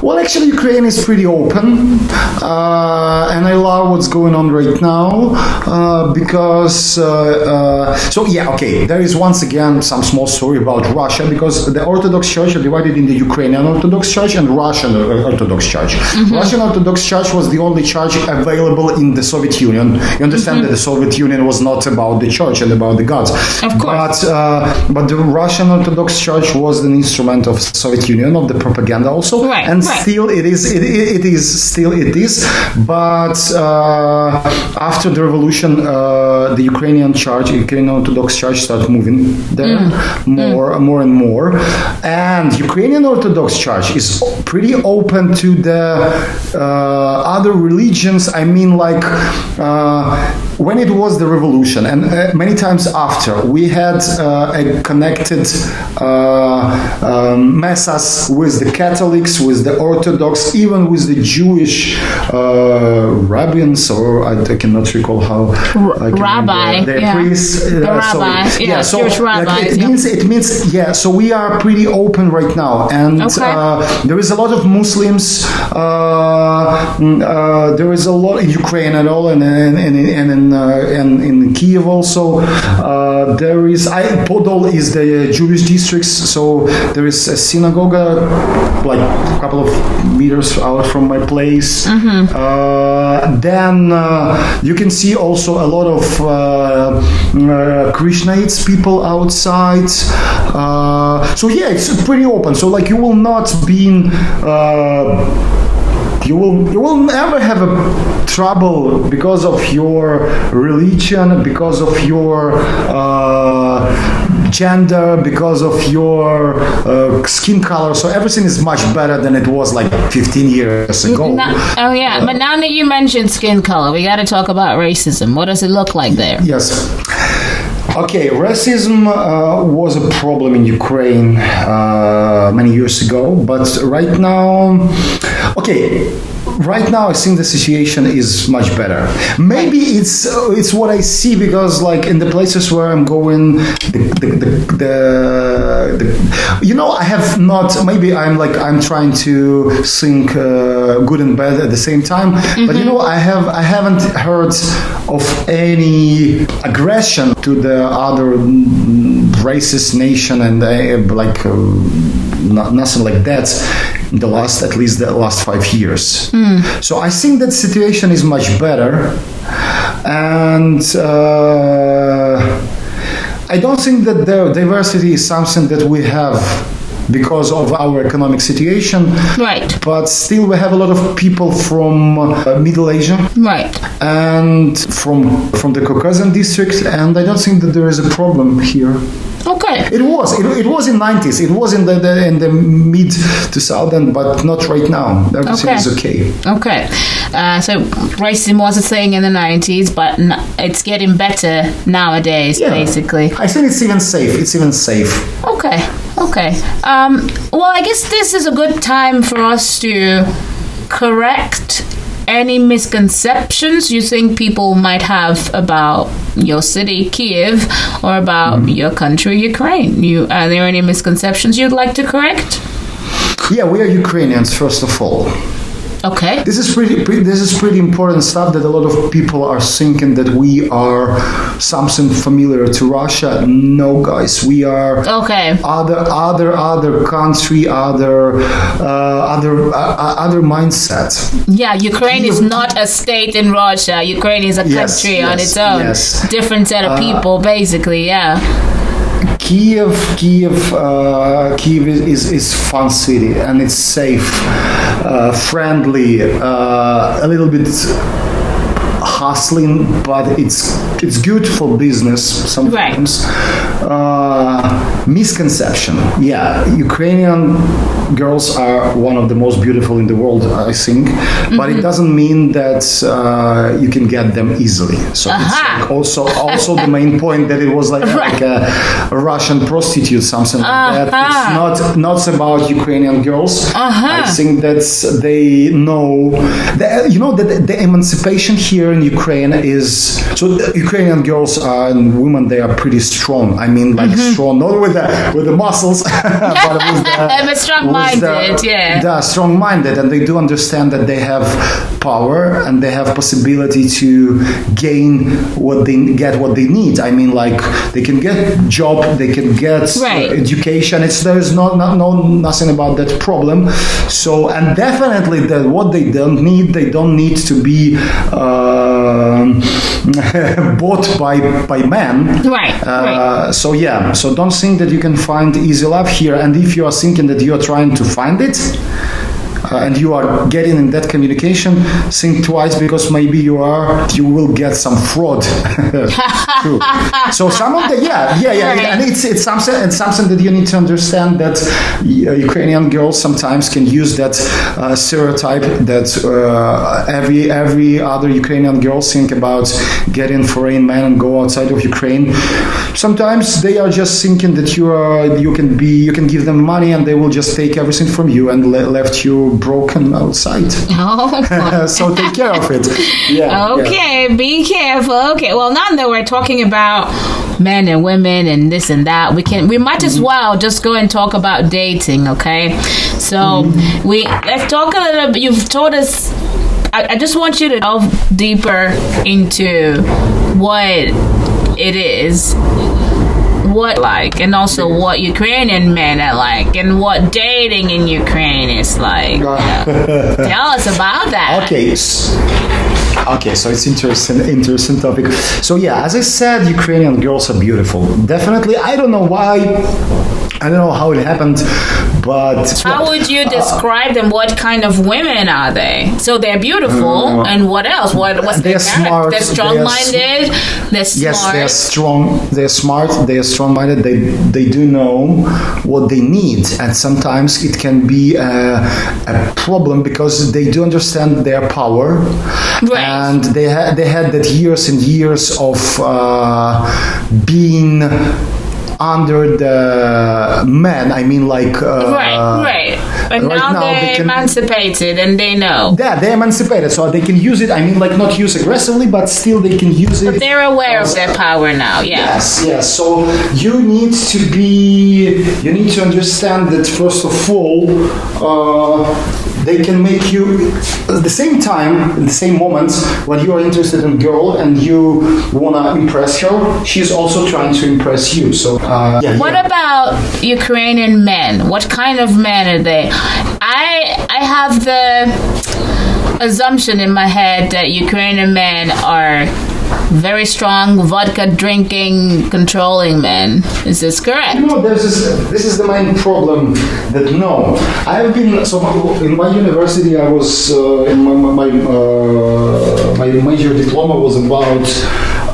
Well, actually, Ukraine is pretty open, uh, and I love what's going on right now uh, because. Uh, uh, so yeah, okay. There is once again some small story about Russia because the Orthodox Church are divided in the Ukrainian Orthodox Church and Russian uh, Orthodox Church. Russian Orthodox Church was the only church available in the Soviet Union. You understand that the Soviet Union was not about the church and about the gods. Of course. But uh, but the Russian Orthodox Church was an instrument of Soviet Union of the propaganda also, Right, and right. still it is it, it is still it is. But uh, after the revolution, uh, the Ukrainian Church, Ukrainian Orthodox Church, started moving there Mm. more more and more, and Ukrainian Orthodox Church is pretty open to the uh, other religions. I mean, like. Uh, when it was the revolution, and uh, many times after, we had uh, a connected uh, um, massas with the Catholics, with the Orthodox, even with the Jewish uh, rabbins, or I, I cannot recall how. Rabbi, the yeah. priests. uh, The so- rabbi, yeah, so Jewish like, rabbis, it yeah. means it means yeah. So we are pretty open right now, and Okay. uh, there is a lot of Muslims. Uh, mm, uh, there is a lot in Ukraine at all, and and and, and in uh, and in Kiev also. Uh, there is I, Podol is the Jewish districts, so there is a synagogue like couple of meters out from my place. Mm-hmm. Uh, then uh, you can see also a lot of uh, uh, Krishnaites people outside. Uh, so yeah, it's pretty open. So like you will not be in. Uh, you will you will never have a trouble because of your religion, because of your uh, gender, because of your uh, skin color. So everything is much better than it was like 15 years ago. Oh yeah, but now that you mentioned skin color, we got to talk about racism. What does it look like there? Yes. Okay, racism uh, was a problem in Ukraine uh, many years ago, but right now, okay, right now I think the situation is much better. Maybe it's it's what I see because like in the places where I'm going, the the, the, the, you know I have not maybe I'm like I'm trying to think uh, good and bad at the same time, but you know I have I haven't heard of any aggression to the other racist nation and uh, like uh, not, nothing like that in the last at least the last five years. So i think that situation is much better. And uh, i don't think that the diversity is something that we have because of our economic situation. Right, but still we have a lot of people from uh, middle asia. Right. and from from the Caucasian district, and I don't think that there is a problem here. Okay. It was it, it was in 90s, it was in the, the in the mid 2000, but not right now. Everything Okay. is okay. Okay. Uh, so racism was a thing in the 90s, but n- it's getting better nowadays, Yeah. basically. I think it's even safe. It's even safe. Okay. Okay. Um, well, I guess this is a good time for us to correct any misconceptions you think people might have about your city, Kiev, or about mm-hmm. your country, Ukraine. You are there any misconceptions you'd like to correct? Yeah, we are Ukrainians first of all. Okay. This is pretty, pretty. This is pretty important stuff that a lot of people are thinking that we are something familiar to Russia. No, guys, we are Okay. other other other country other uh, other uh, other mindset Yeah, Ukraine is not a state in Russia. Ukraine is a Yes, country on yes, its own. yes. Different set of people, basically, yeah. Kiev kiev uh, kiev is, is, is fun city and it's safe uh, friendly uh, a little bit hustling but it's it's good for business sometimes. Uh, misconception. Yeah ukrainian girls are one of the most beautiful in the world i think. But it doesn't mean that uh, you can get them easily. So it's like also also the main point that it was like, [laughs] like a, russian prostitute something like that. It's not not about ukrainian girls. Aha. i think that they know the, you know that the emancipation here in ukraine is so the ukrainian girls are, and women they are pretty strong. I mean like Mm-hmm. strong not with the with the muscles [laughs] but with the [laughs] But strong-minded, the- yeah. they are strong-minded and they do understand that they have power and they have possibility to gain what they get what they need i mean like they can get job they can get uh, Right. education it's there's no, no no nothing about that problem so and definitely that what they don't need they don't need to be um, [laughs] bought by by men Right, uh, right. so yeah, so don't think that you can find easy love here. And if you are thinking that you are trying to find it, uh, and you are getting in that communication, think twice because maybe you are you will get some fraud. [laughs] So some of the yeah yeah yeah, Right. and it's it's something it's something that you need to understand that uh, Ukrainian girls sometimes can use that uh, stereotype that uh, every every other Ukrainian girl think about getting foreign men and go outside of Ukraine. Sometimes they are just thinking that you are you can be you can give them money and they will just take everything from you and le- left you broken outside. [laughs] Oh, [laughs] so take care of it. Yeah. yeah. Okay, be careful. Okay, well, now that we're talking about men and women and this and that, we can we might as mm-hmm. well just go and talk about dating. Okay, so mm-hmm. we let's talk a little. bit. You've told us. I, I just want you to delve deeper into what it is. What like, and also what Ukrainian men are like, and what dating in Ukraine is like. [laughs] Tell us about that. Okay. Okay, so it's interesting, interesting topic. So yeah, as I said, Ukrainian girls are beautiful. Definitely, I don't know why. I don't know how it happened, but How would you describe them? What kind of women are they? So they're beautiful, and what else? What what's Uh, they're smart, They're they're strong-minded. They're smart. Yes, they are strong. They are smart. They are strong-minded. They they do know what they need, and sometimes it can be a, a problem because they do understand their power, Right. and they had they had that years and years of uh, being under the men. I mean, like uh, right, right. But right now, now they're they emancipated and they know. Yeah, they're emancipated, so they can use it. I mean, like not use aggressively, but still they can use it. But they're aware of their power now. Yeah. Yes, yes. So you need to be, you need to understand that first of all, uh, they can make you at the same time, in the same moments when you are interested in girl and you wanna impress her, she's also trying to impress you. So uh, yeah. What yeah. about Ukrainian men? What kind of men are they? I I have the assumption in my head that Ukrainian men are very strong vodka drinking controlling man. Is this correct? You know, there's this, this is the main problem that no, I've been so in my university. I was uh, in my my, my, uh, my major diploma was about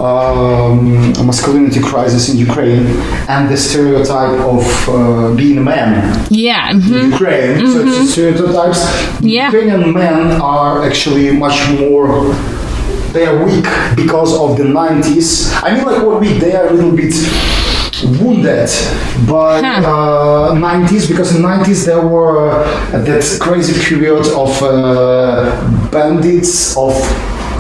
um, a masculinity crisis in Ukraine and the stereotype of uh, being a man Yeah. in mhm. Ukraine. So it's stereotypes. Yeah. Ukrainian men are actually much more. They are weak because of the 90s. I mean, like what weak? They are a little bit wounded by Huh. uh, 90s because in 90s there were uh, that crazy period of uh, bandits of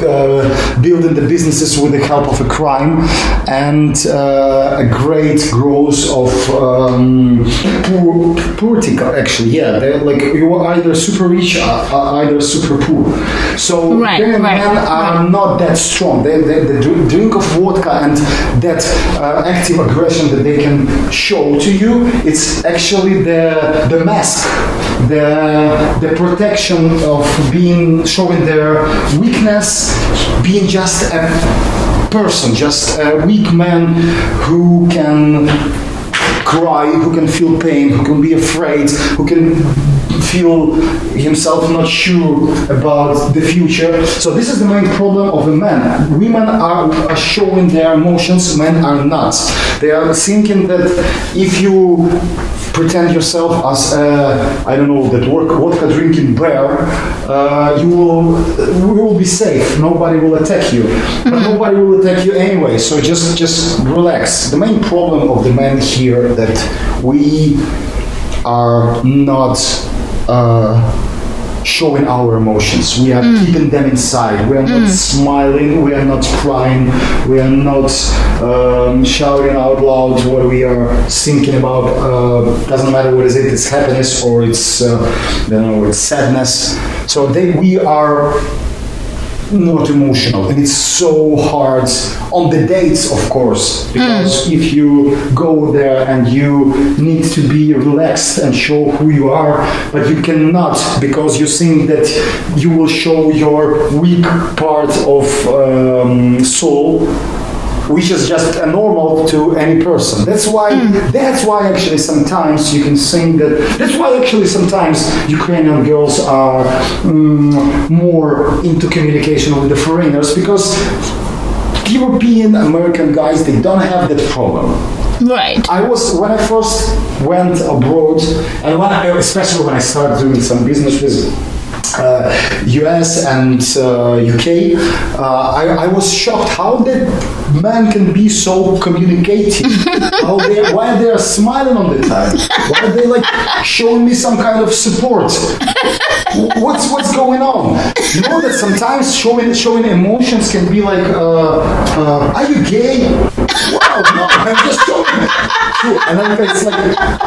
uh, building the businesses with the help of a crime and uh, a great growth of um, poor, poverty actually. Yeah they're like you are either super rich or, either super poor. So Right, Ukrainian right, men are right. not that strong. They, they, the drink of vodka and that uh, active aggression that they can show to you it's actually the the mask the the protection of being showing their weakness being just a person just a weak man who can cry, who can feel pain, who can be afraid, who can feel himself not sure about the future. So this is the main problem of a man. Women are, are showing their emotions, men are not. They are thinking that if you pretend yourself as a, I don't know, that work, vodka drinking bear, uh, you will, you will be safe. Nobody will attack you. But [laughs] nobody will attack you anyway. So just, just relax. The main problem of the men here that we are not uh, showing our emotions. We are keeping them inside. We are not smiling. We are not crying. We are not um, shouting out loud what we are thinking about. Uh, doesn't matter what is it. It's happiness or it's uh, you know it's sadness. So they, we are not emotional and it's so hard on the dates of course because if you go there and you need to be relaxed and show who you are but you cannot because you think that you will show your weak part of um, soul which is just a normal to any person. That's why. That's why actually sometimes you can think that. That's why actually sometimes Ukrainian girls are mm, more into communication with the foreigners because European American guys they don't have that problem. Right. I was when I first went abroad, and when I, especially when I started doing some business with US and uh, UK, uh, I, I was shocked how that man can be so communicative. [laughs] how they, why they are smiling all the time? Why are they like showing me some kind of support? What's what's going on? You know that sometimes showing showing emotions can be like, uh, uh, are you gay? What? No, I'm just joking. And then it's like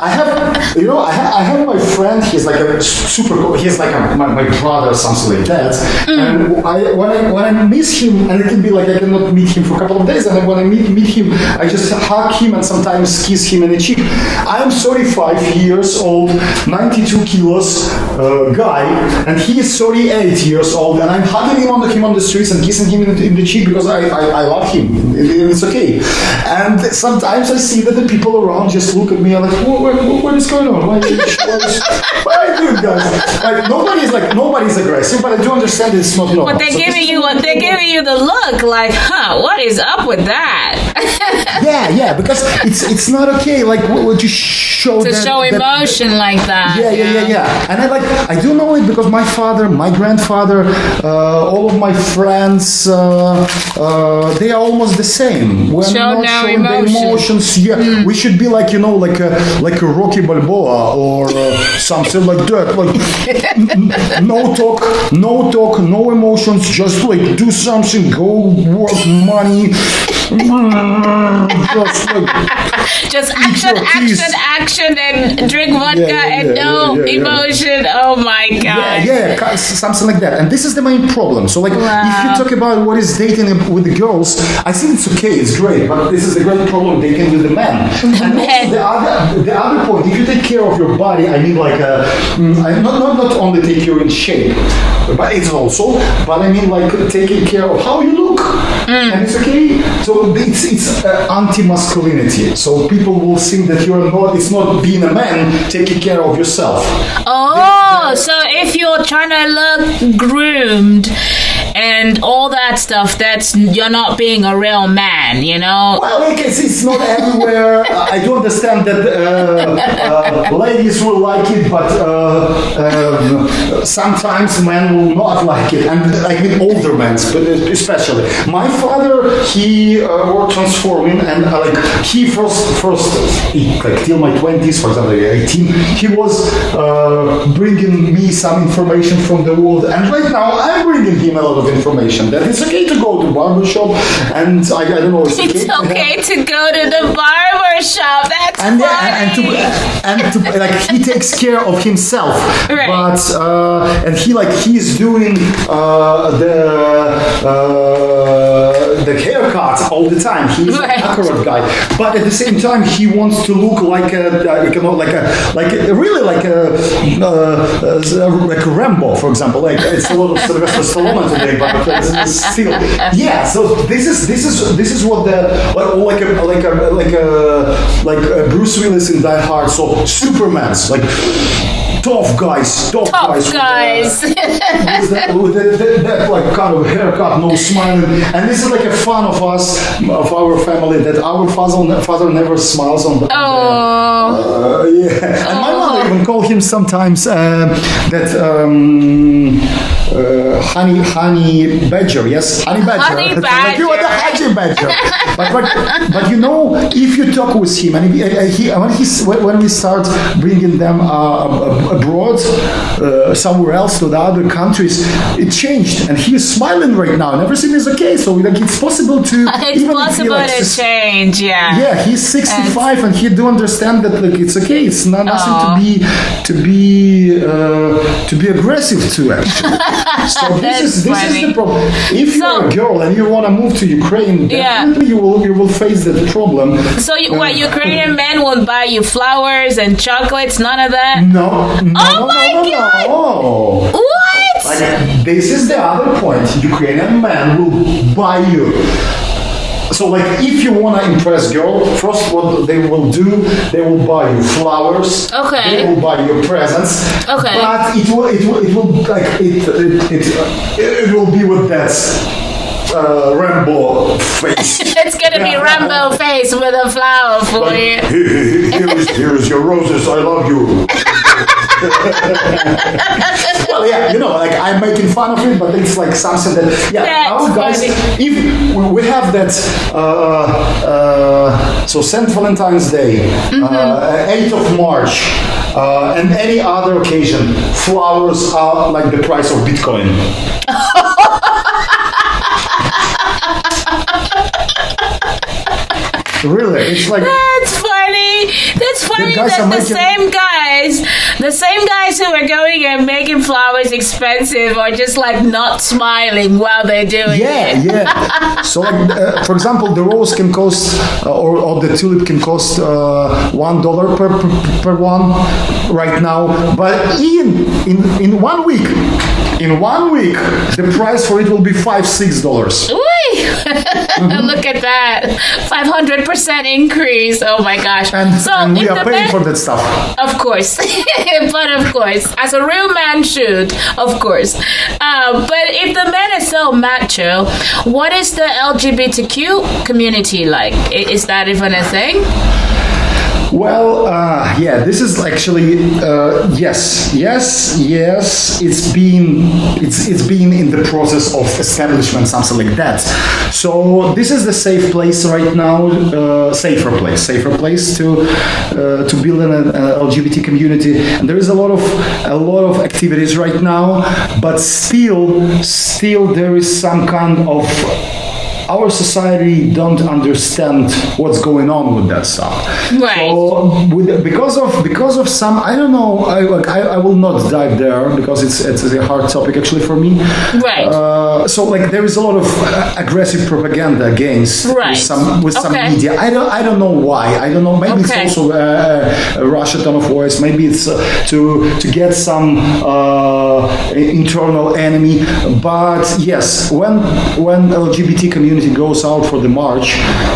I have, you know, I, ha- I have my friend. He's like a super. cool- He's like a, my, my brother, or something like that. Mm. And I when I when I miss him, and it can be like I cannot meet him for a couple of days, and then when I meet meet him, I just hug him and sometimes kiss him in the cheek. I am 35 years old, 92 kilos uh, guy, and he is 38 years old, and I'm hugging him on the him on the streets and kissing him in the, in the cheek because I, I, I love him. It- it's okay. And sometimes I see that the people around just look at me and like, what, what, what is going on? Why, what is, what are you doing, guys? Like nobody's like nobody's aggressive, but I do understand it's not normal. But they're giving you they're giving you the look like, huh? What is up with that? [laughs] Yeah, yeah, because it's it's not okay. Like what would you show to that, show that- emotion like that. Yeah, yeah, yeah, yeah. And I like I do know it because my father, my grandfather, uh, all of my friends, uh, uh, they are almost the same. We're Show not no showing the emotions. Yeah, we should be like you know, like a like a Rocky Balboa or uh, something like that. Like no talk, no talk, no emotions. Just like do something, go work money. Just Just action, action, action, and drink vodka Yeah, yeah, and no emotion. Oh my god. Yeah, yeah, something like that. And this is the main problem. So, like, if you talk about what is dating with the girls, I think it's okay, it's great, but this is the great problem dating with the men. And Men. also the other, the other point, if you take care of your body, I mean, like, uh, mm, not, not not only take you in shape, but it's also, but I mean, like, taking care of how you look, and it's okay. So it's it's uh, anti-masculinity. So people will think that you're not. It's not being a man taking care of yourself. Oh, so if you're trying to look groomed and all that stuff, that's you're not being a real man, you know? Well, guess it's not everywhere. I do understand that uh, uh, ladies will like it, but uh, um, sometimes men will not like it, and I mean older men, but especially. My father, he uh, was transforming, and uh, like he first, first, like till my twenties, for example, eighteen, he was bringing me some information from the world, and right now I'm bringing him a lot of information. That it's okay to go to barber shop, and I, I don't know. It's, It's have- okay to go to the barber shop. That's and, funny. and to and to like he takes care of himself Right. but uh, and he like he's doing uh, the uh, the haircuts all the time he's Right. an accurate guy but at the same time he wants to look like a like you know like a like a, really like a uh, uh, like a Rambo for example like it's a lot of Sylvester Stallone today it's [laughs] still yeah so this is this is this is what the like like a like a like a like a Bruce Willis in Die Hard so Superman's like tough guys tough, Tough guys, [laughs] with, uh, guys. with that, with that, that, that like kind of haircut, no smiling, and this is like a fun of us, of our family, that our father, father never smiles on the. oh, uh, yeah, and my mother even call him sometimes uh, that um, uh, honey, honey badger. Yes, honey badger. Honey [laughs] Like, you are the badger. honey badger. but, but but you know, if you talk with him, and if, uh, he, when he's when we start bringing them uh, abroad, uh, somewhere else to the other countries, it changed, and he is smiling right now, and everything is okay. So like it's possible to [laughs] it's even he possible likes to change. Yeah. yeah, he's 65 and he do understand that like it's okay. It's not nothing Aw. to be to be uh, to be aggressive to actually. [laughs] So this is this is the problem. If you're a girl and you want to move to Ukraine, Yeah. you will you will face that problem. So you, what Ukrainian men will buy you flowers and chocolates? None of that. No, no, Oh no, my no, God! no. What? Like this is the other point. Ukrainian man will buy you. So like if you wanna impress girl, first what they will do, they will buy you flowers. Okay. They will buy you presents. Okay. But it will it will it will like it it it, it will be with that uh, Rambo face. [laughs] It's gonna be Rambo face with a flower for Like, you. here is here is your roses. I love you. [laughs] well, yeah, you know, like I'm making fun of it, but it's like something that, yeah, That's our guys, funny. if we- we have that, uh, uh, so St. Valentine's Day, Mm-hmm. uh, 8th of March, uh, and any other occasion, flowers are like the price of Bitcoin. [laughs] Really, it's like That's funny. That's funny that the making- same guys, the same guys who are going and making flowers expensive are just like not smiling while they're doing Yeah, it. yeah. [laughs] So, like, uh, for example, the rose can cost, uh, or, or the tulip can cost uh, one dollar per, per per one right now. But in in in one week, in one week, the price for it will be five six dollars. Ooh, [laughs] Look at that. 500% increase. Oh my gosh. And, so and we are paying man- for that stuff. Of course, [laughs] but of course, as a real man should, of course. Um, but if the man is so macho, what is the LGBTQ community like? Is that even a thing? Well, uh, yeah, this is actually uh, yes, yes, yes. It's been it's it's been in the process of establishment, something like that. So this is the safe place right now, uh, safer place, safer place to uh, to build an, an LGBT community. And there is a lot of a lot of activities right now, but still, still there is some kind of our society don't understand what's going on with that stuff. Right. So with, because of because of some I don't know I, like, I I will not dive there because it's it's a hard topic actually for me. Right. Uh, so like there is a lot of uh, aggressive propaganda against Right. with some with some Okay. media. I don't I don't know why. I don't know. Maybe Okay. it's also uh, a Russia tone of voice. Maybe it's uh, to to get some uh, internal enemy. But yes, when when LGBT community goes out for the march,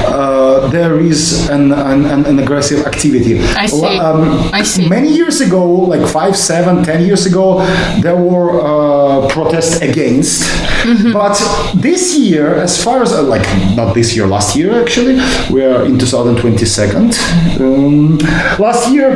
uh, there is an, an, an, aggressive activity. I see. Um, I see. Many years ago, like five, seven, ten years ago, there were uh, protests against. Mm-hmm. But this year, as far as uh, like not this year, last year actually, we are in 2022. Um, last year,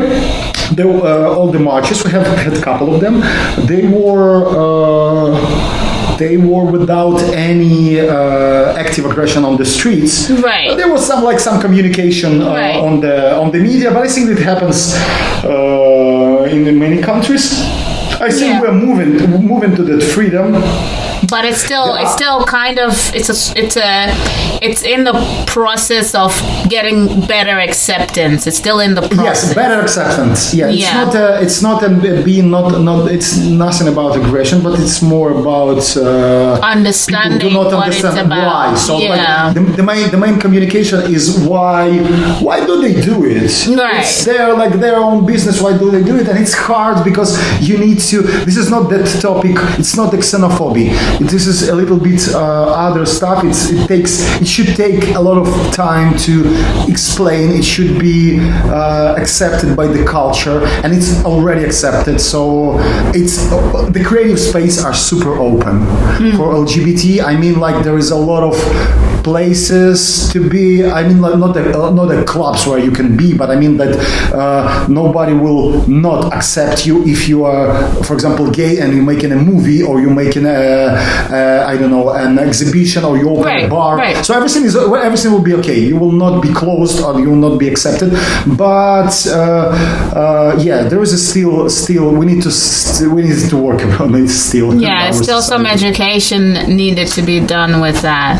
there uh, all the marches we have had a couple of them. They were. They were without any uh, active aggression on the streets. Right. There was some like some communication uh, Right. on the on the media, but I think it happens uh, in many countries. I think Yeah. we're moving moving to that freedom. But it's still it's still kind of it's a it's a it's in the process of getting better acceptance. It's still in the process. Yes, better acceptance. Yeah, it's Yeah. not uh, it's not a, being not not it's nothing about aggression, but it's more about uh, Understanding do not what understand it's about. why. So Yeah. like the, the main the main communication is why why do they do it? Right. It's their like their own business. Why do they do it? And it's hard because you need to. This is not that topic. It's not the xenophobia. This is a little bit uh, other stuff. It's it takes it should take a lot of time to explain. It should be uh, accepted by the culture, and it's already accepted. So it's the creative space are super open for LGBT. I mean, like there is a lot of places to be. I mean, like, not the uh, not the clubs where you can be, but I mean that uh, nobody will not accept you if you are, for example, gay and you're making a movie or you're making a, uh, don't know, an exhibition or you open a bar. right. So everything is everything will be okay. You will not be closed or you will not be accepted. But uh, uh, yeah, there is a still still we need to st- we need to work on it still. Yeah, [laughs] still some education needed to be done with that.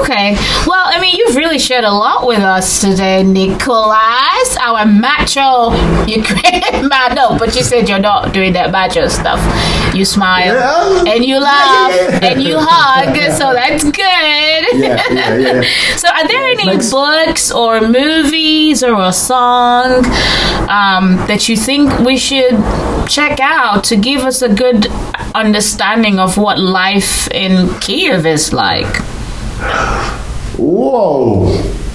Okay. Well, I mean, you've really shared a lot with us today, Nikolas, our macho Ukrainian [laughs] man. No, but you said you're not doing that macho stuff. You smile Yeah. and you laugh Yeah, yeah, yeah. and you hug, [laughs] so that's good. Yeah, yeah, yeah. [laughs] So, are there any Thanks. books or movies or a song um, that you think we should check out to give us a good understanding of what life in Kiev is like? Whoa.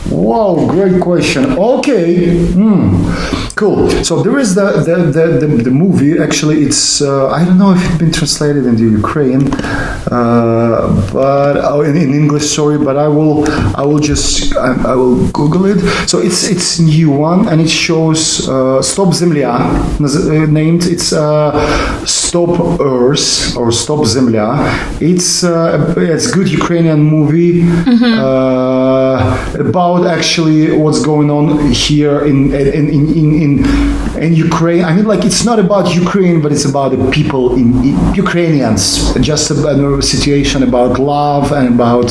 Whoa, great question. Okay, hmm. Cool. So there is the the, the, the, the movie. Actually, it's uh, I don't know if it's been translated into Ukraine, uh, but oh, in, in English. Sorry, but I will I will just I, I will Google it. So it's it's new one, and it shows uh, Stop Zemlya naz- uh, named. It's uh, Stop Earth or Stop Zemlya. It's uh, it's good Ukrainian movie uh, about actually what's going on here in in, in, in, in in Ukraine. I mean, like it's not about Ukraine, but it's about the people in, in Ukrainians. Just about a situation about love and about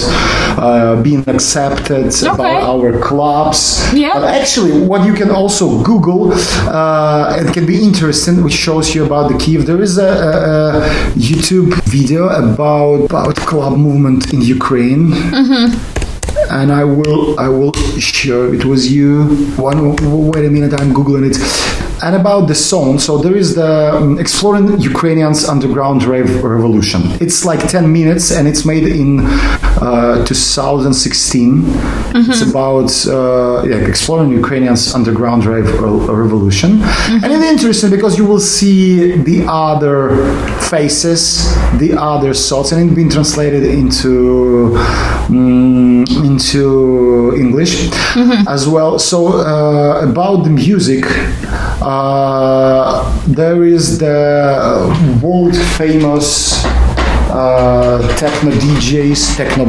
uh, being accepted, about our clubs. Yeah. But actually, what you can also Google, uh, it can be interesting, which shows you about the Kiev. There is a, a, a YouTube video about about club movement in Ukraine. And I will, I will share it with you. One, wait a minute, I'm googling it. And about the song, so there is the um, exploring Ukrainians underground rave revolution. It's like 10 minutes, and it's made in uh, 2016. It's about uh, yeah, exploring Ukrainians underground rave re- revolution, and it's interesting because you will see the other faces, the other thoughts, and it's been translated into mm, into English as well. So uh, about the music, uh, Uh, there is the uh, world famous uh, techno DJs, techno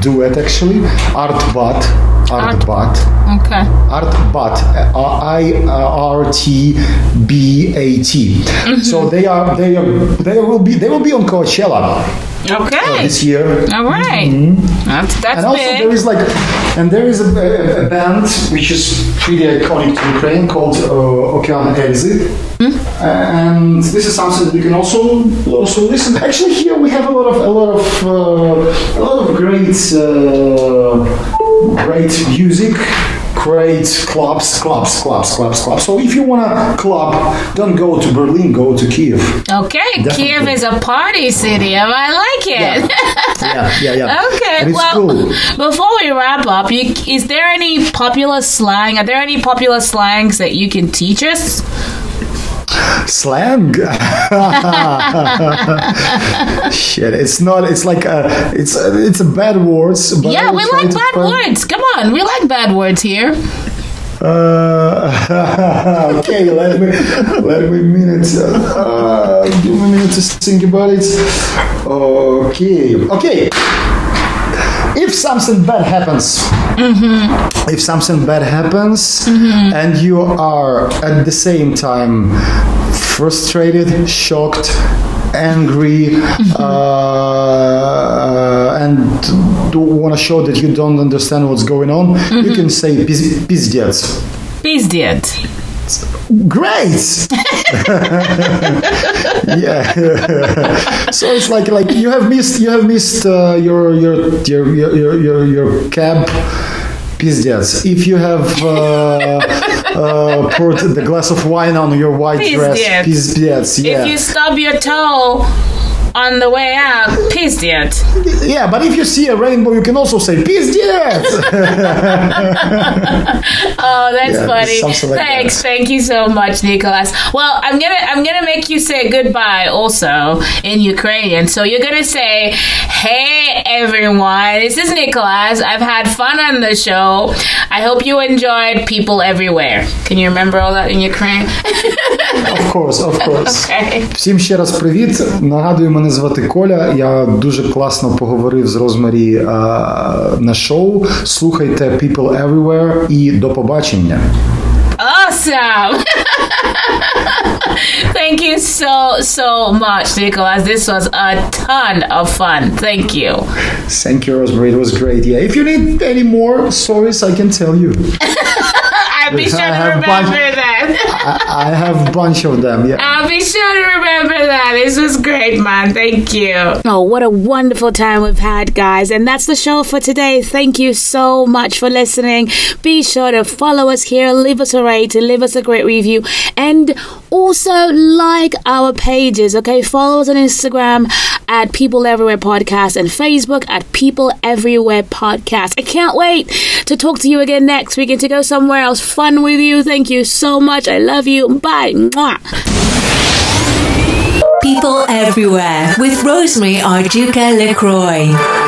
duet actually, Art Bat, ARTBAT. Okay. Art Bat, I R T B A T. Mm-hmm. So they are they are they will be they will be on Coachella Okay. this year. All right. That's that's And also big. there is like, and there is a, a, a band which is pretty iconic to Ukraine called uh, Okean Elzy. And this is something that you can also also listen. [laughs] Actually, here we have a lot of a lot of uh, a lot of great uh, great music. Great clubs, clubs, clubs, clubs, clubs. So if you want a club, don't go to Berlin, go to Kiev. Okay, Definitely. Kiev is a party city. and I like it. Yeah, yeah, yeah. [laughs] Okay, And it's well, cool. before we wrap up, you, is there any popular slang? Are there any popular slangs that you can teach us? Slang [laughs] shit it's not it's like a, it's a, it's a bad words but yeah, we like bad find- words. Come on, we like bad words here. uh, [laughs] okay let me let me minute uh, give me a minute to think about it okay okay if something bad happens if something bad happens and you are at the same time frustrated shocked angry uh, and want to show that you don't understand what's going on you can say "Пиз- пиздец Пиздец. great [laughs] yeah so it's like like you have missed you have missed uh, your, your your your your your your cab Пиздец. If you have uh, uh, poured the glass of wine on your white dress, Пиздец. пиздец, yeah. If you stub your toe on the way out, peace, pizdiet. Yeah, but if you see a rainbow, you can also say pizdiet. [laughs] oh, that's yeah, funny. Like Thanks, that. thank you so much, Nikolas. Well, I'm gonna I'm gonna make you say goodbye also in Ukrainian. So you're gonna say, "Hey everyone, this is Nikolas. I've had fun on the show. I hope you enjoyed people everywhere." Can you remember all that in Ukrainian? of course, of course. [laughs] Okay. Всім ще раз привіт мене звати Коля. Я дуже класно поговорив з Розмарі на шоу. Слухайте People Everywhere і до побачення. Awesome! [laughs] Thank you so, so much, Nikolas. This was a ton of fun. Thank you. Thank you, Rosemary. It was great. Yeah, if you need any more stories, I can tell you. [laughs] I'll be sure to have remember that. I, I have a bunch of them. Yeah. I'll be sure to remember that. This was great, man. Thank you. Oh, what a wonderful time we've had, guys. And that's the show for today. Thank you so much for listening. Be sure to follow us here, leave us a rating, leave us a great review, and also like our pages, okay? Follow us on Instagram at People Everywhere Podcast and Facebook at People Everywhere Podcast. I can't wait to talk to you again next week and to go somewhere else fun with you. Thank you so much. I love you. Bye. Mwah. People everywhere with Rosemary Arduca LaCroix.